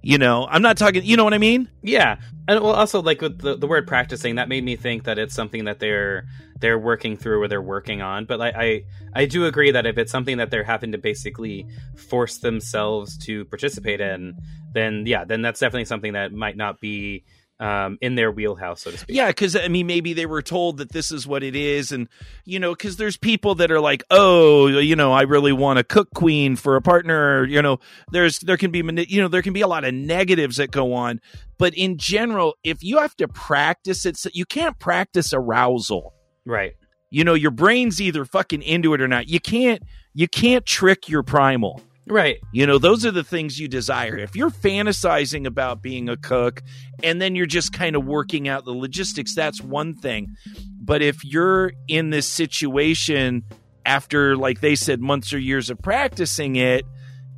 A: You know i'm not talking you know what i mean?
D: Yeah, and well, also like with the, the word practicing, that made me think that it's something that they're they're working through or they're working on. But I, I I do agree that if it's something that they're having to basically force themselves to participate in, then yeah, then that's definitely something that might not be um, in their wheelhouse, so to speak.
A: yeah because i mean maybe they were told that this is what it is and you know because there's people that are like oh you know i really want a cuck queen for a partner you know there's there can be you know there can be a lot of negatives that go on but in general if you have to practice it you can't practice arousal
D: Right.
A: you know your brain's either fucking into it or not you can't you can't trick your primal
D: Right.
A: You know, those are the things you desire. If you're fantasizing about being a cuck and then you're just kind of working out the logistics, that's one thing. But if you're in this situation after, like they said, months or years of practicing it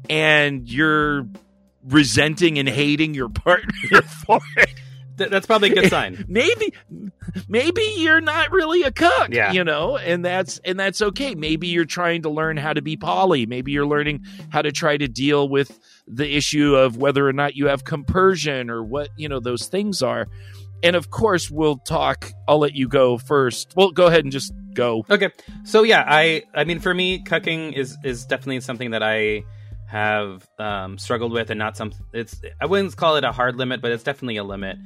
A: and you're resenting and hating your partner for it,
D: Th- that's probably a good sign.
A: maybe maybe you're not really a cuck
D: Yeah.
A: you know and that's and that's okay maybe you're trying to learn how to be poly maybe you're learning how to try to deal with the issue of whether or not you have compersion or what you know those things are and of course we'll talk i'll let you go first well go ahead and just go
D: Okay. So yeah, I I mean for me cucking is is definitely something that I have um, struggled with and not some it's I wouldn't call it a hard limit, but it's definitely a limit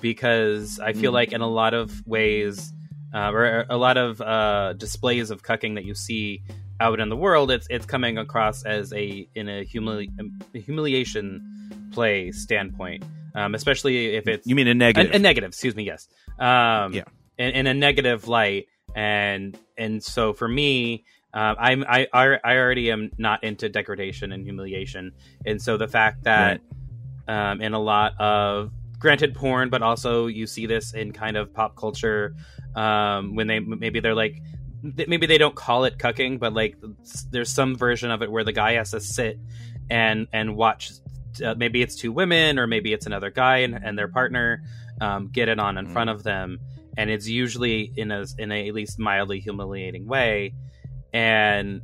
D: because I feel
A: Mm.
D: like in a lot of ways uh, or a lot of uh, displays of cucking that you see out in the world, it's it's coming across as a in a, humili- a humiliation play standpoint, um, especially if it's
A: you mean a negative
D: a, a negative excuse me yes um
A: Yeah.
D: in, in a negative light and and so for me um, I'm I, I I already am not into degradation and humiliation, and so the fact that um, in a lot of granted porn, but also you see this in kind of pop culture um, when they maybe they're like maybe they don't call it cucking, but like there's some version of it where the guy has to sit and and watch. Uh, maybe it's two women, or maybe it's another guy and, and their partner um, get it on in
A: Mhm.
D: front of them, and it's usually in a in a at least mildly humiliating way. And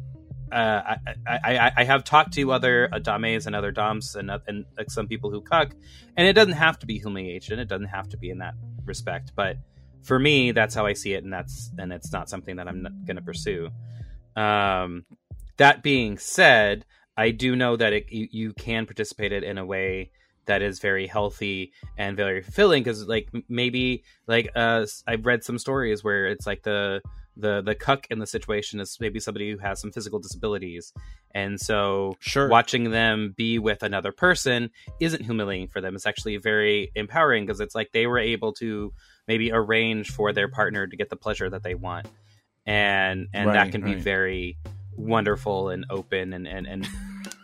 D: uh, I, I, I, have talked to other dames and other doms and and like some people who cuck, and it doesn't have to be humiliation. It doesn't have to be in that respect, but for me, that's how I see it, and that's and it's not something that I'm going to pursue. Um, that being said, I do know that it, you, you can participate it in a way that is very healthy and very fulfilling because like maybe like uh i've read some stories where it's like the the the cuck in the situation is maybe somebody who has some physical disabilities. And so
A: Sure.
D: watching them be with another person isn't humiliating for them. It's actually very empowering because it's like they were able to maybe arrange for their partner to get the pleasure that they want. And and that
A: Right,
D: can be very wonderful and open and and, and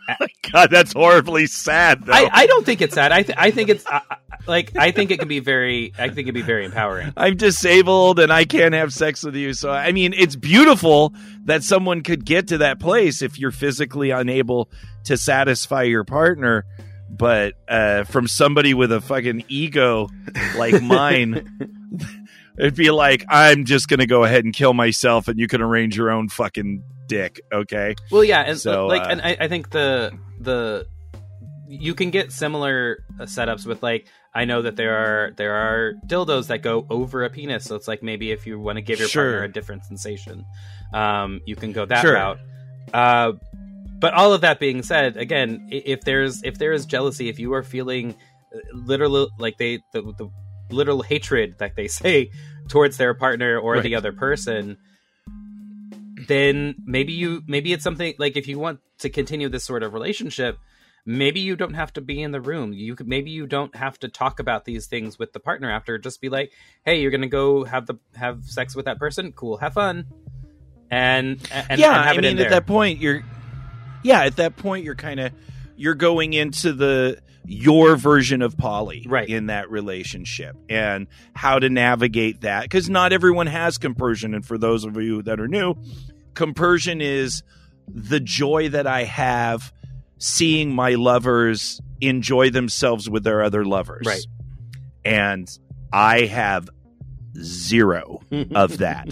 A: God, that's horribly sad. Though.
D: I, I don't think it's sad. I th- I think it's I, I- like I think it can be very I think it can be very empowering.
A: I'm disabled and I can't have sex with you. So, I mean, it's beautiful that someone could get to that place if you're physically unable to satisfy your partner. But uh, from somebody with a fucking ego like mine, it'd be like, I'm just going to go ahead and kill myself and you can arrange your own fucking dick. Okay.
D: Well, yeah, and
A: So,
D: like,
A: uh,
D: and I, I think the the you can get similar uh, setups with like I know that there are there are dildos that go over a penis, so it's like maybe if you want to give your
A: Sure.
D: partner a different sensation, um, you can go that
A: Sure.
D: route. Uh, but all of that being said, again, if there's if there is jealousy, if you are feeling uh, literal like they the, the literal hatred that they say towards their partner or the other person then maybe you maybe it's something like if you want to continue this sort of relationship maybe you don't have to be in the room. You could maybe you don't have to talk about these things with the partner after. Just be like hey you're gonna go have the have sex with that person? Cool have fun. And and,
A: yeah,
D: and
A: I mean,
D: in there
A: at that point, you're, yeah, at that point, you're kind of, you're going into the your version of poly,
D: Right.
A: in that relationship, and how to navigate that because not everyone has compersion, and for those of you that are new, compersion is the joy that I have seeing my lovers enjoy themselves with their other lovers,
D: Right.
A: and I have zero of that.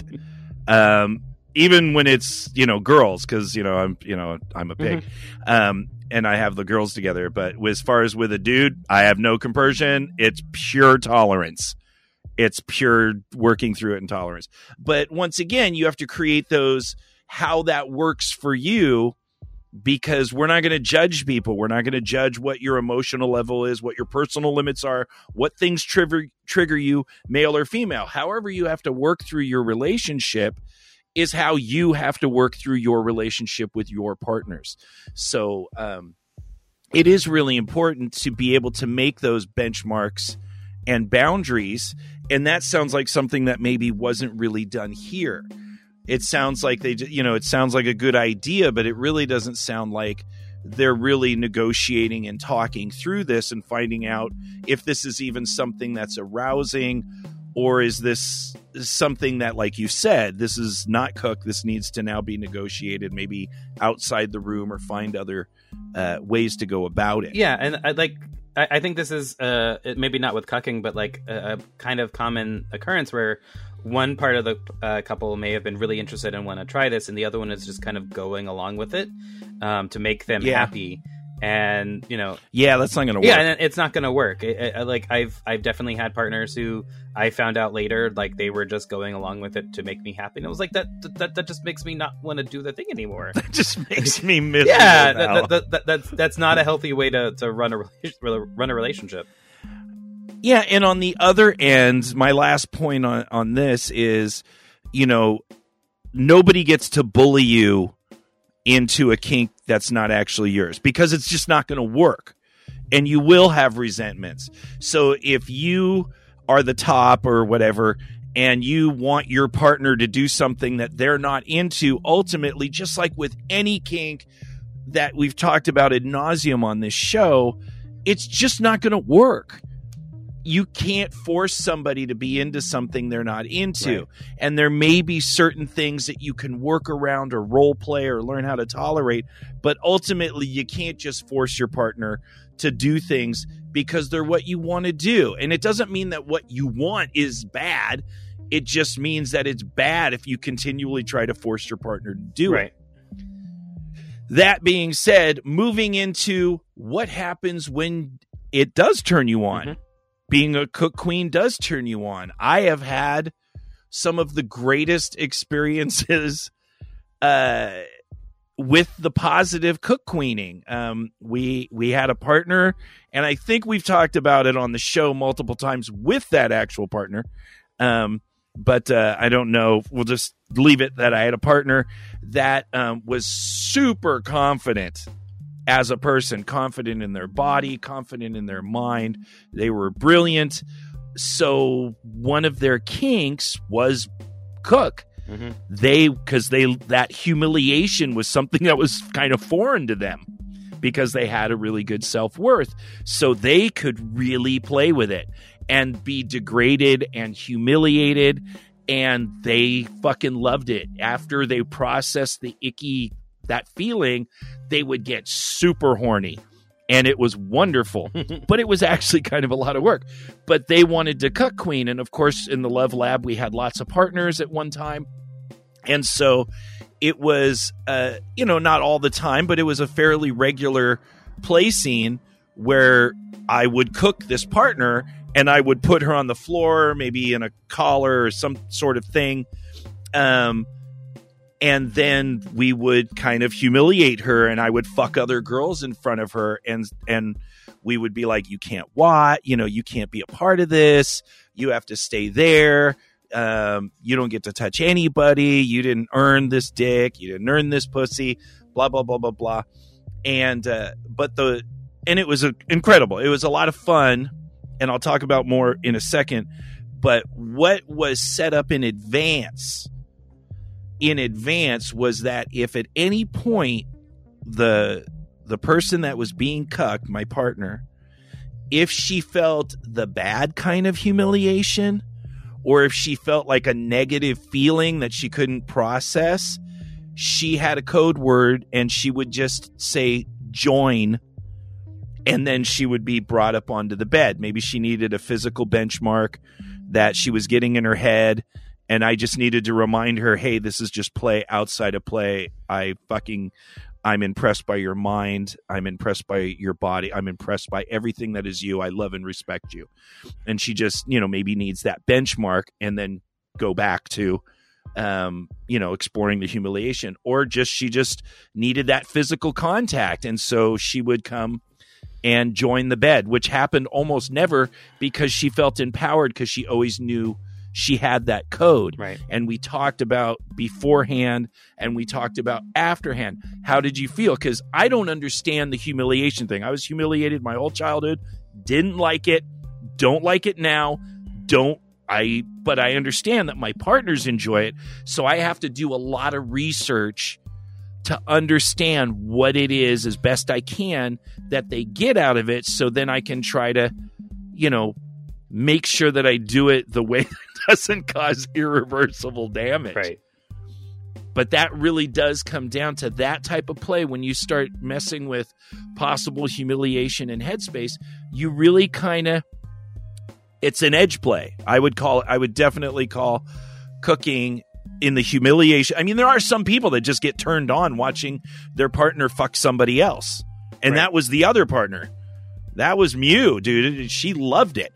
A: um, even when it's you know girls, because you know I'm you know I'm a pig, um, and I have the girls together. But as far as with a dude, I have no compersion. It's pure tolerance. It's pure working through it and tolerance. But once again, you have to create those how that works for you because we're not going to judge people. We're not going to judge what your emotional level is, what your personal limits are, what things trigger trigger you, male or female. However, you have to work through your relationship is how you have to work through your relationship with your partners. So, um, it is really important to be able to make those benchmarks and boundaries. And that sounds like something that maybe wasn't really done here. It sounds like they, you know, it sounds like a good idea, but it really doesn't sound like they're really negotiating and talking through this and finding out if this is even something that's arousing or is this something that like you said this is not cucked this needs to now be negotiated maybe outside the room or find other uh, ways to go about it.
D: Yeah and i like I, I think this is uh maybe not with cucking but like a, a kind of common occurrence where one part of the uh, couple may have been really interested and want to try this and the other one is just kind of going along with it um, to make them
A: Yeah.
D: happy. And you know
A: yeah that's not gonna work.
D: yeah and it's not gonna work. I, I, I- like i've i've definitely had partners who i found out later like they were just going along with it to make me happy and it was like that that, that just makes me not want to do the thing anymore.
A: It just makes me miserable
D: yeah that, that, that, that, that's that's not a healthy way to, to run a run a relationship
A: Yeah, and on the other end, my last point on on this is, you know, nobody gets to bully you into a kink that's not actually yours because it's just not going to work. And you will have resentments. So if you are the top or whatever and you want your partner to do something that they're not into, ultimately, just like with any kink that we've talked about ad nauseum on this show, it's just not going to work you can't force somebody to be into something they're not into.
D: Right.
A: And there may be certain things that you can work around or role play or learn how to tolerate, but ultimately you can't just force your partner to do things because they're what you want to do. And it doesn't mean that what you want is bad. It just means that it's bad if you continually try to force your partner to do it. That being said, moving into what happens when it does turn you on.
D: Mhm.
A: Being a cuck queen does turn you on. I have had some of the greatest experiences uh with the positive cuckqueening. Um, we we had a partner, and I think we've talked about it on the show multiple times with that actual partner. Um, but uh, I don't know. We'll just leave it that I had a partner that um, was super confident as a person, confident in their body, confident in their mind. They were brilliant. So one of their kinks was cuck. Mm-hmm. They because they that humiliation was something that was kind of foreign to them because they had a really good self worth. So they could really play with it and be degraded and humiliated. And they fucking loved it. After they processed the icky, that feeling, they would get super horny. And it was wonderful, but it was actually kind of a lot of work. But they wanted to cuck queen. And of course, in the Love Lab, we had lots of partners at one time. And so it was, uh, you know, not all the time, but it was a fairly regular play scene where I would cuck this partner and I would put her on the floor, maybe in a collar or some sort of thing. Um, and then we would kind of humiliate her, and I would fuck other girls in front of her, and and we would be like, "You can't watch, you know, you can't be a part of this. You have to stay there. Um, you don't get to touch anybody. You didn't earn this dick. You didn't earn this pussy. Blah blah blah blah blah." And uh, but the and it was a, incredible. It was a lot of fun and I'll talk about more in a second. But what was set up in advance in advance was that if at any point the the person that was being cucked, my partner, if she felt the bad kind of humiliation or if she felt like a negative feeling that she couldn't process, she had a code word and she would just say join and then she would be brought up onto the bed. Maybe she needed a physical benchmark that she was getting in her head. And I just needed to remind her, hey, this is just play outside of play. I fucking, I'm impressed by your mind. I'm impressed by your body. I'm impressed by everything that is you. I love and respect you. And she just, you know, maybe needs that benchmark and then go back to, um, you know, exploring the humiliation, or just she just needed that physical contact. And so she would come and join the bed, which happened almost never because she felt empowered because she always knew she had that code.
D: Right.
A: And we talked about beforehand and we talked about afterhand. How did you feel? Because I don't understand the humiliation thing. I was humiliated my whole childhood, didn't like it, don't like it now, don't I but I understand that my partners enjoy it. So I have to do a lot of research to understand what it is as best I can that they get out of it so then I can try to, you know, make sure that I do it the way doesn't cause irreversible damage.
D: Right.
A: But that really does come down to that type of play when you start messing with possible humiliation and headspace, you really kind of it's an edge play. I would call I would definitely call cucking in the humiliation. I mean, there are some people that just get turned on watching their partner fuck somebody else. And right. that was the other partner. That was Mew, dude. She loved it.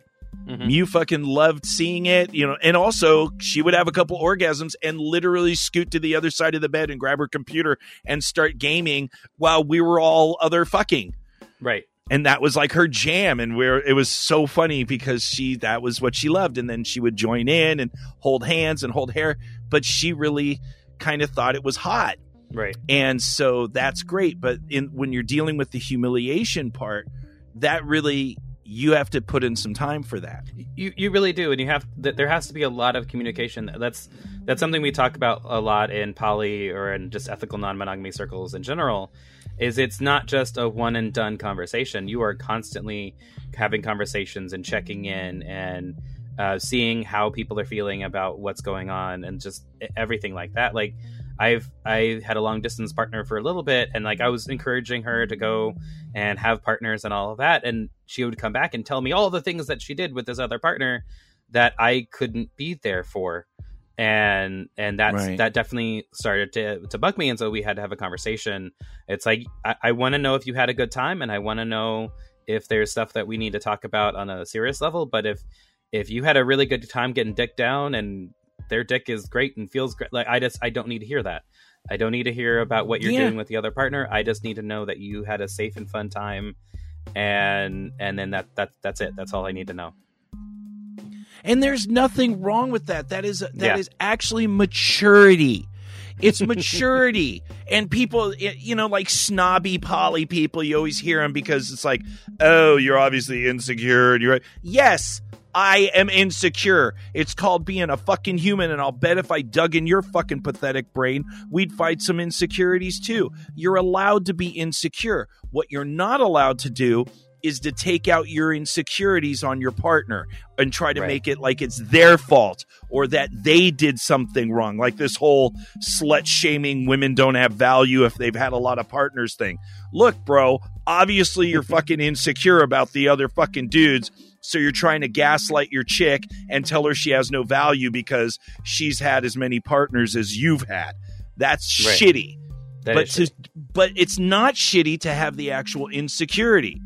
A: Mm-hmm. Mew fucking loved seeing it, you know, and also she would have a couple orgasms and literally scoot to the other side of the bed and grab her computer and start gaming while we were all other fucking.
D: Right
A: and that was like her jam and where it was so funny because she that was what she loved and then she would join in and hold hands and hold hair but she really kind of thought it was hot
D: right
A: and so that's great but in when you're dealing with the humiliation part that really you have to put in some time for that.
D: You you really do, and you have there has to be a lot of communication. That's that's something we talk about a lot in poly or in just ethical non monogamy circles in general. Is it's not just a one and done conversation. You are constantly having conversations and checking in and uh, seeing how people are feeling about what's going on and just everything like that. Like I've I had a long distance partner for a little bit, and like I was encouraging her to go and have partners and all of that, and she would come back and tell me all the things that she did with this other partner that I couldn't be there for, and and that's right. that definitely started to to bug me, and so we had to have a conversation. It's like I, I want to know if you had a good time, and I want to know if there's stuff that we need to talk about on a serious level, but if if you had a really good time getting dick down and their dick is great and feels great. Like I just I don't need to hear that. I don't need to hear about what you're
A: Yeah.
D: doing with the other partner. I just need to know that you had a safe and fun time, and and then that that that's it. That's all I need to know.
A: And there's nothing wrong with that. That is that is
D: Yeah.
A: actually maturity. It's maturity. and people, you know, like snobby poly people, you always hear them because it's like, oh, you're obviously insecure. And you're yes, I am insecure. It's called being a fucking human. And I'll bet if I dug in your fucking pathetic brain, we'd find some insecurities too. You're allowed to be insecure. What you're not allowed to do is to take out your insecurities on your partner and try to
D: Right.
A: make it like it's their fault or that they did something wrong. Like this whole slut shaming women don't have value if they've had a lot of partners thing. Look, bro, obviously you're fucking insecure about the other fucking dudes. So you're trying to gaslight your chick and tell her she has no value because she's had as many partners as you've had. That's
D: Right.
A: shitty
D: That
A: but to, but it's not shitty to have the actual insecurity.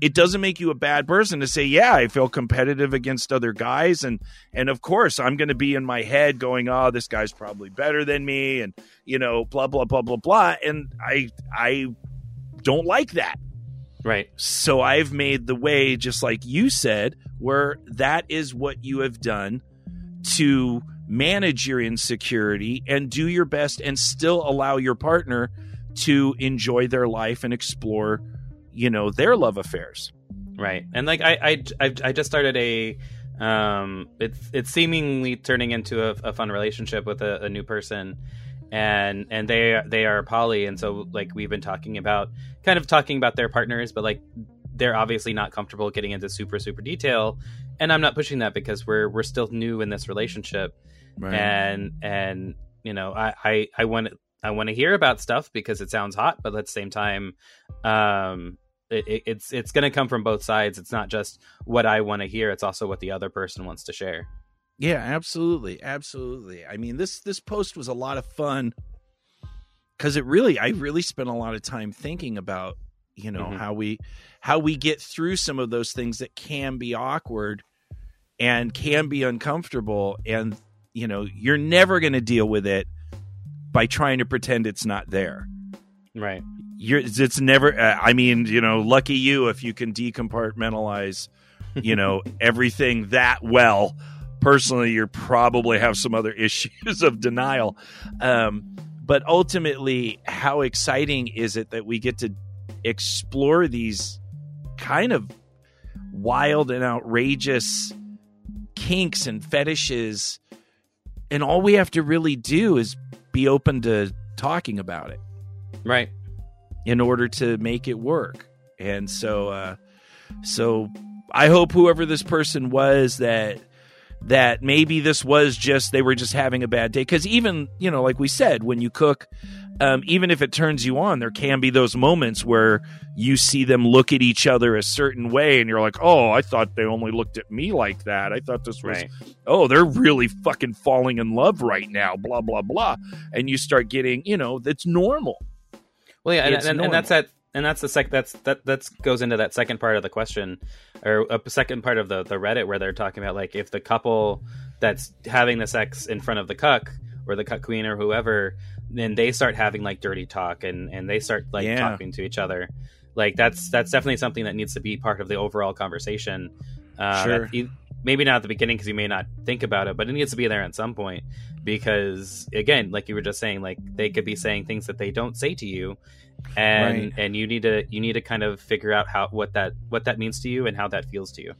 A: It doesn't make you a bad person to say, "Yeah, I feel competitive against other guys," and and of course I'm going to be in my head going, "Oh, this guy's probably better than me," and you know, blah blah blah blah blah, and I I don't like that.
D: Right.
A: So I've made the way, just like you said, where that is what you have done to manage your insecurity and do your best and still allow your partner to enjoy their life and explore, you know, their love affairs.
D: Right, and like I, I, I, I just started a, um, it's it's seemingly turning into a, a fun relationship with a, a new person, and and they they are poly, and so like we've been talking about, kind of talking about their partners, but like they're obviously not comfortable getting into super super detail, and I'm not pushing that because we're we're still new in this relationship, and and you know I I I want I want to hear about stuff because it sounds hot, but at the same time, um, it, it's it's going to come from both sides. It's not just what I want to hear; it's also what the other person wants to share.
A: Yeah, absolutely, absolutely. I mean this this post was a lot of fun because it really, I really spent a lot of time thinking about, you know,
D: Mhm.
A: how we how we get through some of those things that can be awkward and can be uncomfortable, and you know, you're never going to deal with it by trying to pretend it's not there.
D: Right.
A: You're, it's never. Uh, I mean, you know, lucky you if you can decompartmentalize, you know, everything that well. Personally, you probably have some other issues of denial, um, but ultimately, how exciting is it that we get to explore these kind of wild and outrageous kinks and fetishes, and all we have to really do is be open to talking about it
D: Right.
A: in order to make it work. And so uh so I hope whoever this person was that that maybe this was just they were just having a bad day cuz even, you know, like we said, when you cuck um, even if it turns you on, there can be those moments where you see them look at each other a certain way, and you're like, "Oh, I thought they only looked at me like that. I thought this was
D: Right.
A: oh, they're really fucking falling in love right now." Blah blah blah, and you start getting, you know, that's normal.
D: Well, yeah, and, and, and that's that, and that's the sec. That's that. That goes into that second part of the question, or a second part of the the Reddit where they're talking about like if the couple that's having the sex in front of the cuck or the cuck queen or whoever, then they start having like dirty talk and and they start like
A: Yeah.
D: talking to each other. Like that's that's definitely something that needs to be part of the overall conversation. Uh,
A: Sure.
D: that- Maybe not at the beginning because you may not think about it, but it needs to be there at some point because again, like you were just saying, like they could be saying things that they don't say to you, and
A: Right.
D: and you need to you need to kind of figure out how what that what that means to you and how that feels to you.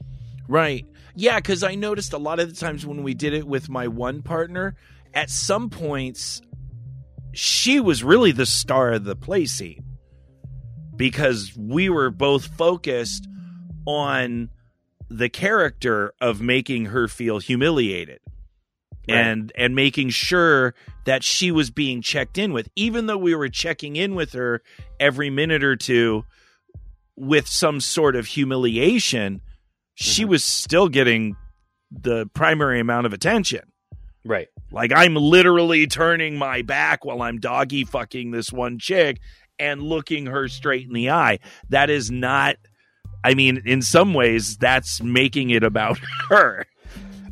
A: Right. Yeah, because I noticed a lot of the times when we did it with my one partner, at some points, she was really the star of the play scene because we were both focused on the character of making her feel humiliated
D: Right.
A: and and making sure that she was being checked in with even though we were checking in with her every minute or two with some sort of humiliation she
D: Mhm.
A: was still getting the primary amount of attention
D: Right.
A: like I'm literally turning my back while I'm doggy fucking this one chick and looking her straight in the eye. That is not I mean, in some ways that's making it about her.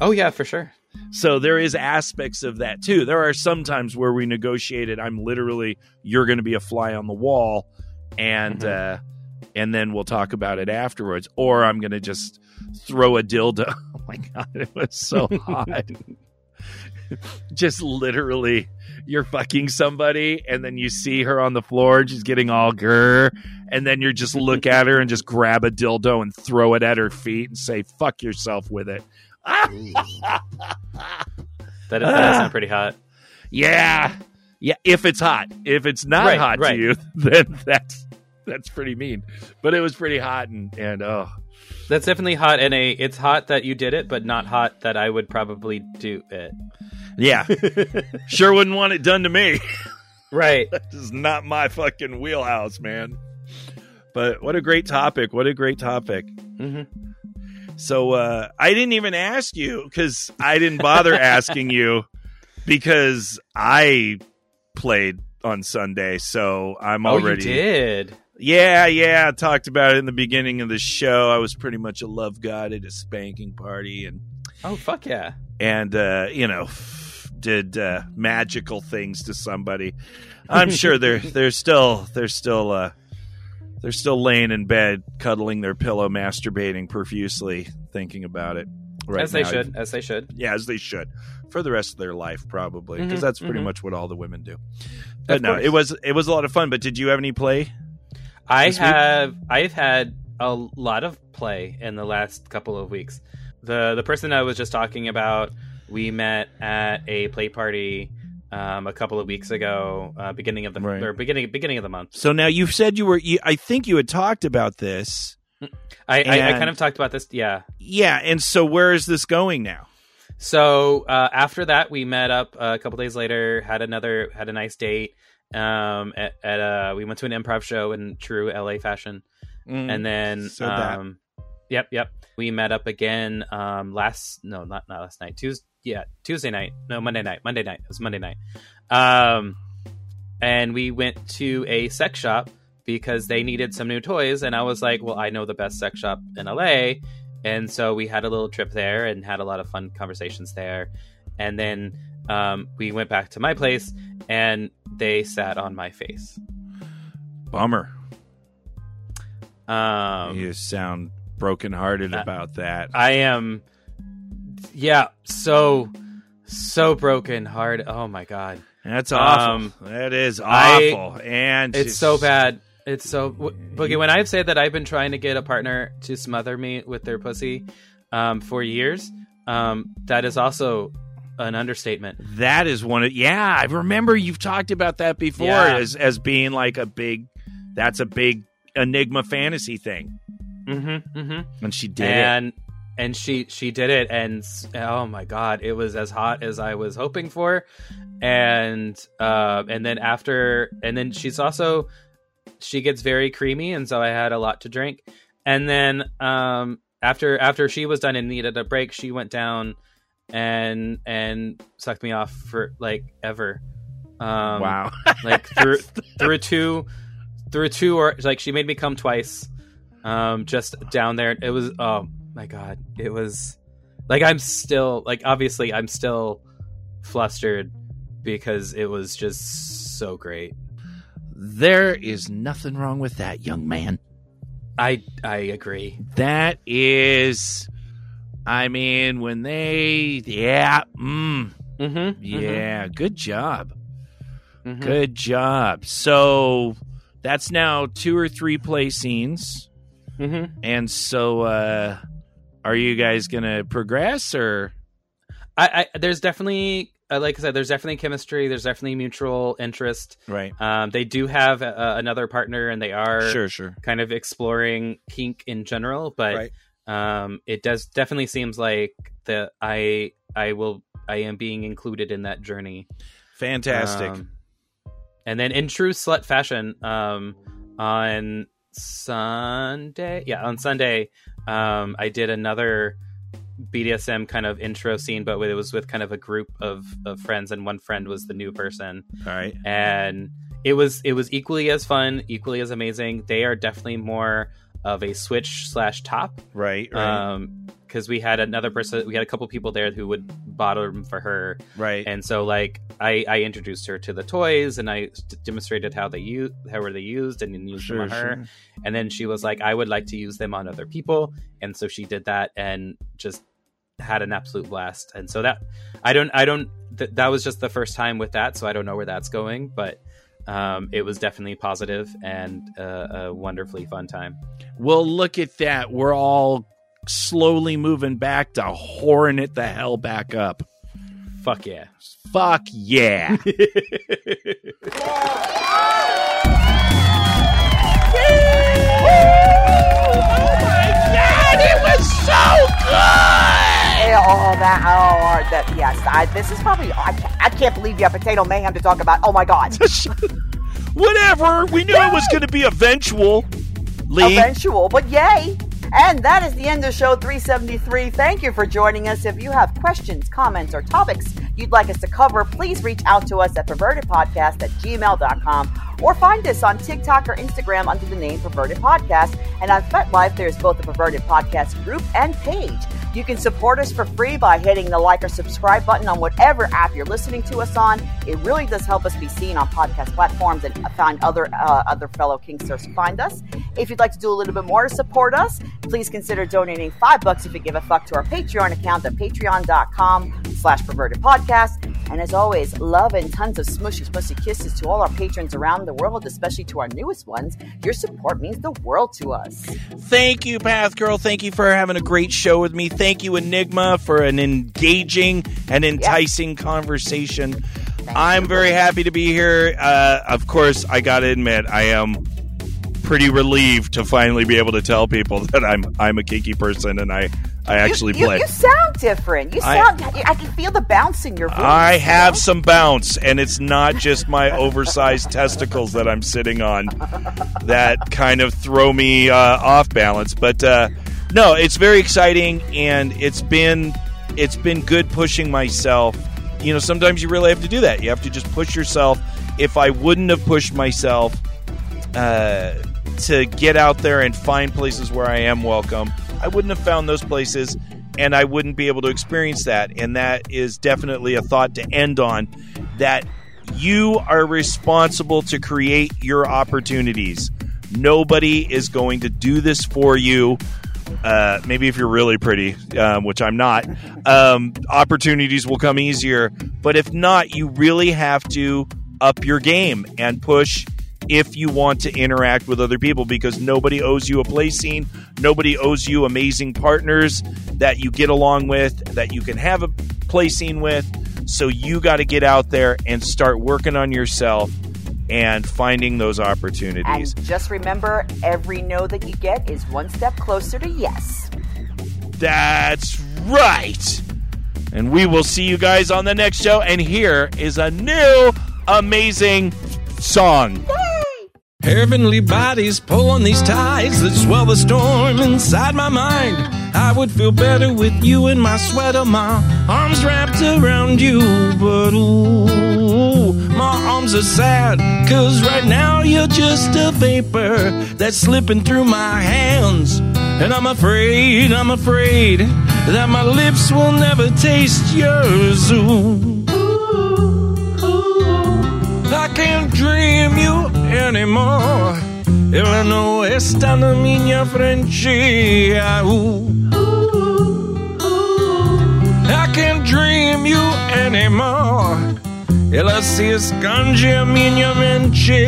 D: Oh yeah, for sure.
A: So there is aspects of that too. There are some times where we negotiated. I'm literally you're going to be a fly on the wall, and
D: Mhm.
A: uh, and then we'll talk about it afterwards. Or I'm going to just throw a dildo. Oh my god, it was so hot. just literally, you're fucking somebody, and then you see her on the floor, and she's getting all grr, and then you just look at her and just grab a dildo and throw it at her feet and say "fuck yourself" with it.
D: That, that does sound pretty hot.
A: Yeah, yeah. If it's hot, if it's not
D: Right,
A: hot
D: right.
A: to you, then that's that's pretty mean. But it was pretty hot, and and oh,
D: That's definitely hot, and a it's hot that you did it, but not hot that I would probably do it.
A: yeah, sure wouldn't want it done to me.
D: Right.
A: this is not my fucking wheelhouse, man. But what a great topic! What a great topic.
D: hmm
A: So uh, I didn't even ask you because I didn't bother asking you because I played on Sunday, so I'm
D: Oh, you
A: already
D: did.
A: Yeah, yeah. I talked about it in the beginning of the show. I was pretty much a love god at a spanking party and
D: Oh, fuck yeah.
A: and uh, you know did uh, magical things to somebody. I'm sure they're they're still they're still uh, they're still laying in bed, cuddling their pillow, masturbating profusely, thinking about it. Right
D: as they
A: now.
D: should. As they should.
A: Yeah, as they should for the rest of their life, probably, because
D: Mhm,
A: that's pretty
D: mhm.
A: much what all the women do. But
D: Of
A: no,
D: course.
A: it was it was a lot of fun. But did you have any play?
D: I
A: This week?
D: have I've had a lot of play in the last couple of weeks. The the person I was just talking about, we met at a play party um, a couple of weeks ago, uh, beginning of the
A: Right.
D: or beginning beginning of the month.
A: So now you've said you were. You, I think you had talked about this.
D: I, I, I kind of talked about this. Yeah.
A: Yeah, and so where is this going now?
D: So uh, after that, we met up a couple days later. Had another had a nice date. Um, at, at uh, we went to an improv show in true LA fashion. and then
A: Mm, So that-
D: um yep yep we met up again um last no not not last night tuesday yeah tuesday night. No monday night. Monday night. It was monday night. Um and we went to a sex shop because they needed some new toys and i was like well i know the best sex shop in la and so we had a little trip there and had a lot of fun conversations there. And then um, we went back to my place and they sat on my face.
A: Bummer.
D: um,
A: you sound brokenhearted
D: uh,
A: about that.
D: I am, yeah, so so broken hard. Oh my god,
A: That's awful.
D: um,
A: that is
D: I-
A: awful, and
D: it's so bad. It's so Boogie. When I've said that I've been trying to get a partner to smother me with their pussy um, for years, um, that is also an understatement.
A: That is one of yeah. I remember you've talked about that before
D: Yeah.
A: as as being like a big. That's a big enigma fantasy thing,
D: Mm-hmm. Mm-hmm.
A: and she did it.
D: And she she did it and oh my god it was as hot as i was hoping for. And uh and then after and then she's also she gets very creamy and so i had a lot to drink. And then um after after she was done and needed a break she went down and and sucked me off for like ever. Um
A: wow.
D: like through through two through two or like she made me come twice um just down there. It was oh my god it was like i'm still like obviously i'm still flustered because it was just so great.
A: There is nothing wrong with that, young man.
D: i i agree.
A: That is, I mean, when they, yeah, mm,
D: mm-hmm
A: yeah, good job,
D: hmm
A: good job. So that's now two or three play scenes,
D: hmm
A: and so uh, are you guys gonna progress or?
D: I, I there's definitely uh, like i said there's definitely chemistry there's definitely mutual interest
A: Right,
D: um they do have uh, another partner and they are
A: sure, sure,
D: kind of exploring kink in general, but
A: Right.
D: um, it does definitely seems like that I I will I am being included in that journey.
A: fantastic.
D: Um, and then in true slut fashion, um, on Sunday, yeah, on Sunday, um, I did another BDSM kind of intro scene, but it was with kind of a group of, of friends, and one friend was the new person
A: All right,
D: and it was it was equally as fun, equally as amazing. They are definitely more of a switch slash top,
A: right, right.
D: um, because we had another person, we had a couple people there who would bought them for her.
A: Right.
D: And so like I, I introduced her to the toys and I demonstrated how they use how were they used and then used
A: Sure,
D: them on her.
A: sure.
D: And then she was like, I would like to use them on other people. And so she did that and just had an absolute blast. And so that I don't I don't th- that was just the first time with that, so I don't know where that's going, but um, it was definitely positive and uh, a wonderfully fun time.
A: Well, look at that. We're all slowly moving back to whoring it the hell back up.
D: Fuck yeah.
A: Fuck yeah.
B: Yeah, oh, oh, that, oh, oh, that, yes. I, this is probably, I can't, I can't believe you have Potato Mayhem to talk about. Oh my God.
A: Whatever. We knew it was going to be eventual. Lee.
B: Eventual, but yay. And that is the end of show 373. Thank you for joining us. If you have questions, comments, or topics you'd like us to cover, please reach out to us at pervertedpodcast at gmail.com or find us on TikTok or Instagram under the name Perverted Podcast. And on FetLife, there's both the Perverted Podcast group and page. You can support us for free by hitting the like or subscribe button on whatever app you're listening to us on. It really does help us be seen on podcast platforms and find other uh, other fellow kinksters find us. If you'd like to do a little bit more to support us, please consider donating five bucks if you give a fuck to our Patreon account at patreon.com slash perverted podcast. And as always, love and tons of smushy, smushy kisses to all our patrons around the world, especially to our newest ones. Your support means the world to us.
A: Thank you, Path Girl. Thank you for having a great show with me. Thank you, Enigma, for an engaging and enticing conversation. I'm very happy to be here. Uh, of course, I got to admit, I am pretty relieved to finally be able to tell people that I'm I'm a kinky person and I I actually
B: you, you,
A: play.
B: You sound different. You
A: I-
B: sound. I, can feel the bounce in your voice.
A: I
B: you
A: have
B: know?
A: some bounce, and it's not just my oversized testicles that I'm sitting on that kind of throw me uh, off balance. But uh, no, it's very exciting, and it's been it's been good pushing myself. You know, sometimes you really have to do that. You have to just push yourself. If I wouldn't have pushed myself uh, to get out there and find places where I am welcome, I wouldn't have found those places and I wouldn't be able to experience that. And that is definitely a thought to end on that you are responsible to create your opportunities. Nobody is going to do this for you. Uh, maybe if you're really pretty, um, which I'm not, um, opportunities will come easier. But if not, you really have to up your game and push if you want to interact with other people because nobody owes you a play scene. Nobody owes you amazing partners that you get along with, that you can have a play scene with. So you got to get out there and start working on yourself and finding those opportunities.
B: And just remember, every no that you get is one step closer to yes.
A: That's right. And we will see you guys on the next show. And here is a new amazing song.
E: Heavenly bodies pulling these tides that swell the storm inside my mind. I would feel better with you in my sweater, my arms wrapped around you. But ooh, my arms are sad, cause right now you're just a vapor that's slipping through my hands. And I'm afraid, I'm afraid that my lips will never taste yours. Ooh. I can't dream you anymore. Ela não está na minha frente. Uh, ooh. I can't dream you anymore. Ela se esconde a minha mente.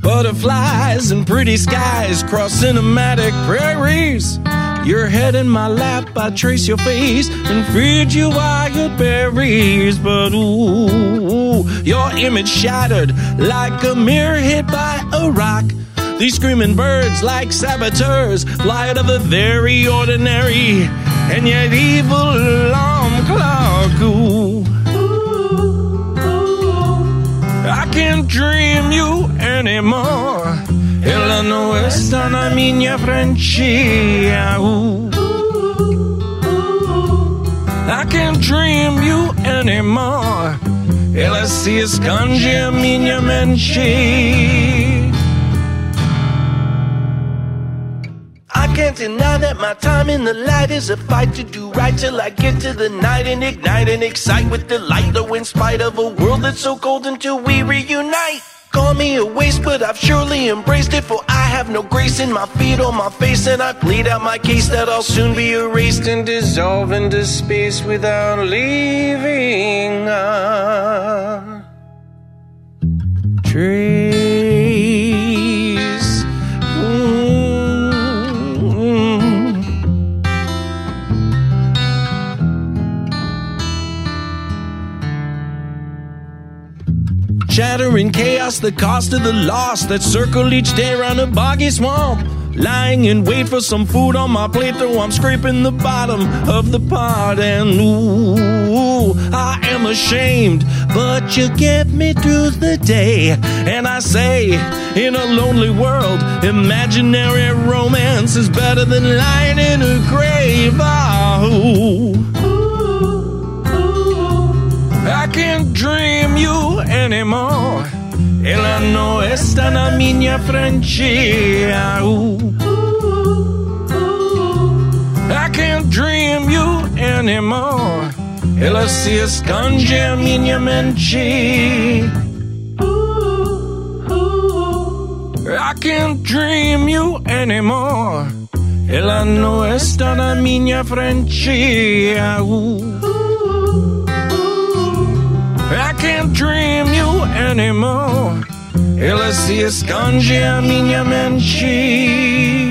E: Butterflies and pretty skies cross cinematic prairies. Your head in my lap, I trace your face and feed you wild berries. But ooh, your image shattered like a mirror hit by a rock. These screaming birds, like saboteurs, fly out of the very ordinary and yet evil alarm clock. Ooh. I can't dream you anymore. Ela não está na minha frente. I can't dream you anymore. Ela se esconde a minha. I can't
A: can't deny that my time in the light is a fight to do right till I get to the night and ignite and excite with delight. Though in spite of a world that's so cold until we reunite. Call me a waste, but I've surely embraced it. For I have no grace in my feet or my face, and I plead out my case that I'll soon be erased and dissolve into space without leaving a trace. Chattering chaos, the cost of the loss that circle each day around a boggy swamp. Lying in wait for some food on my plate, though I'm scraping the bottom of the pot. And ooh, I am ashamed, but you get me through the day. And I say, in a lonely world, imaginary romance is better than lying in a grave. Oh, I can't dream you anymore. Ella no está na minha frente. Ooh. I can't dream you anymore. Ela se esconde a minha mente. I can't dream you anymore. Ela no está na minha frente. Ooh. Can't dream you anymore. Ela se esconde a minha mente.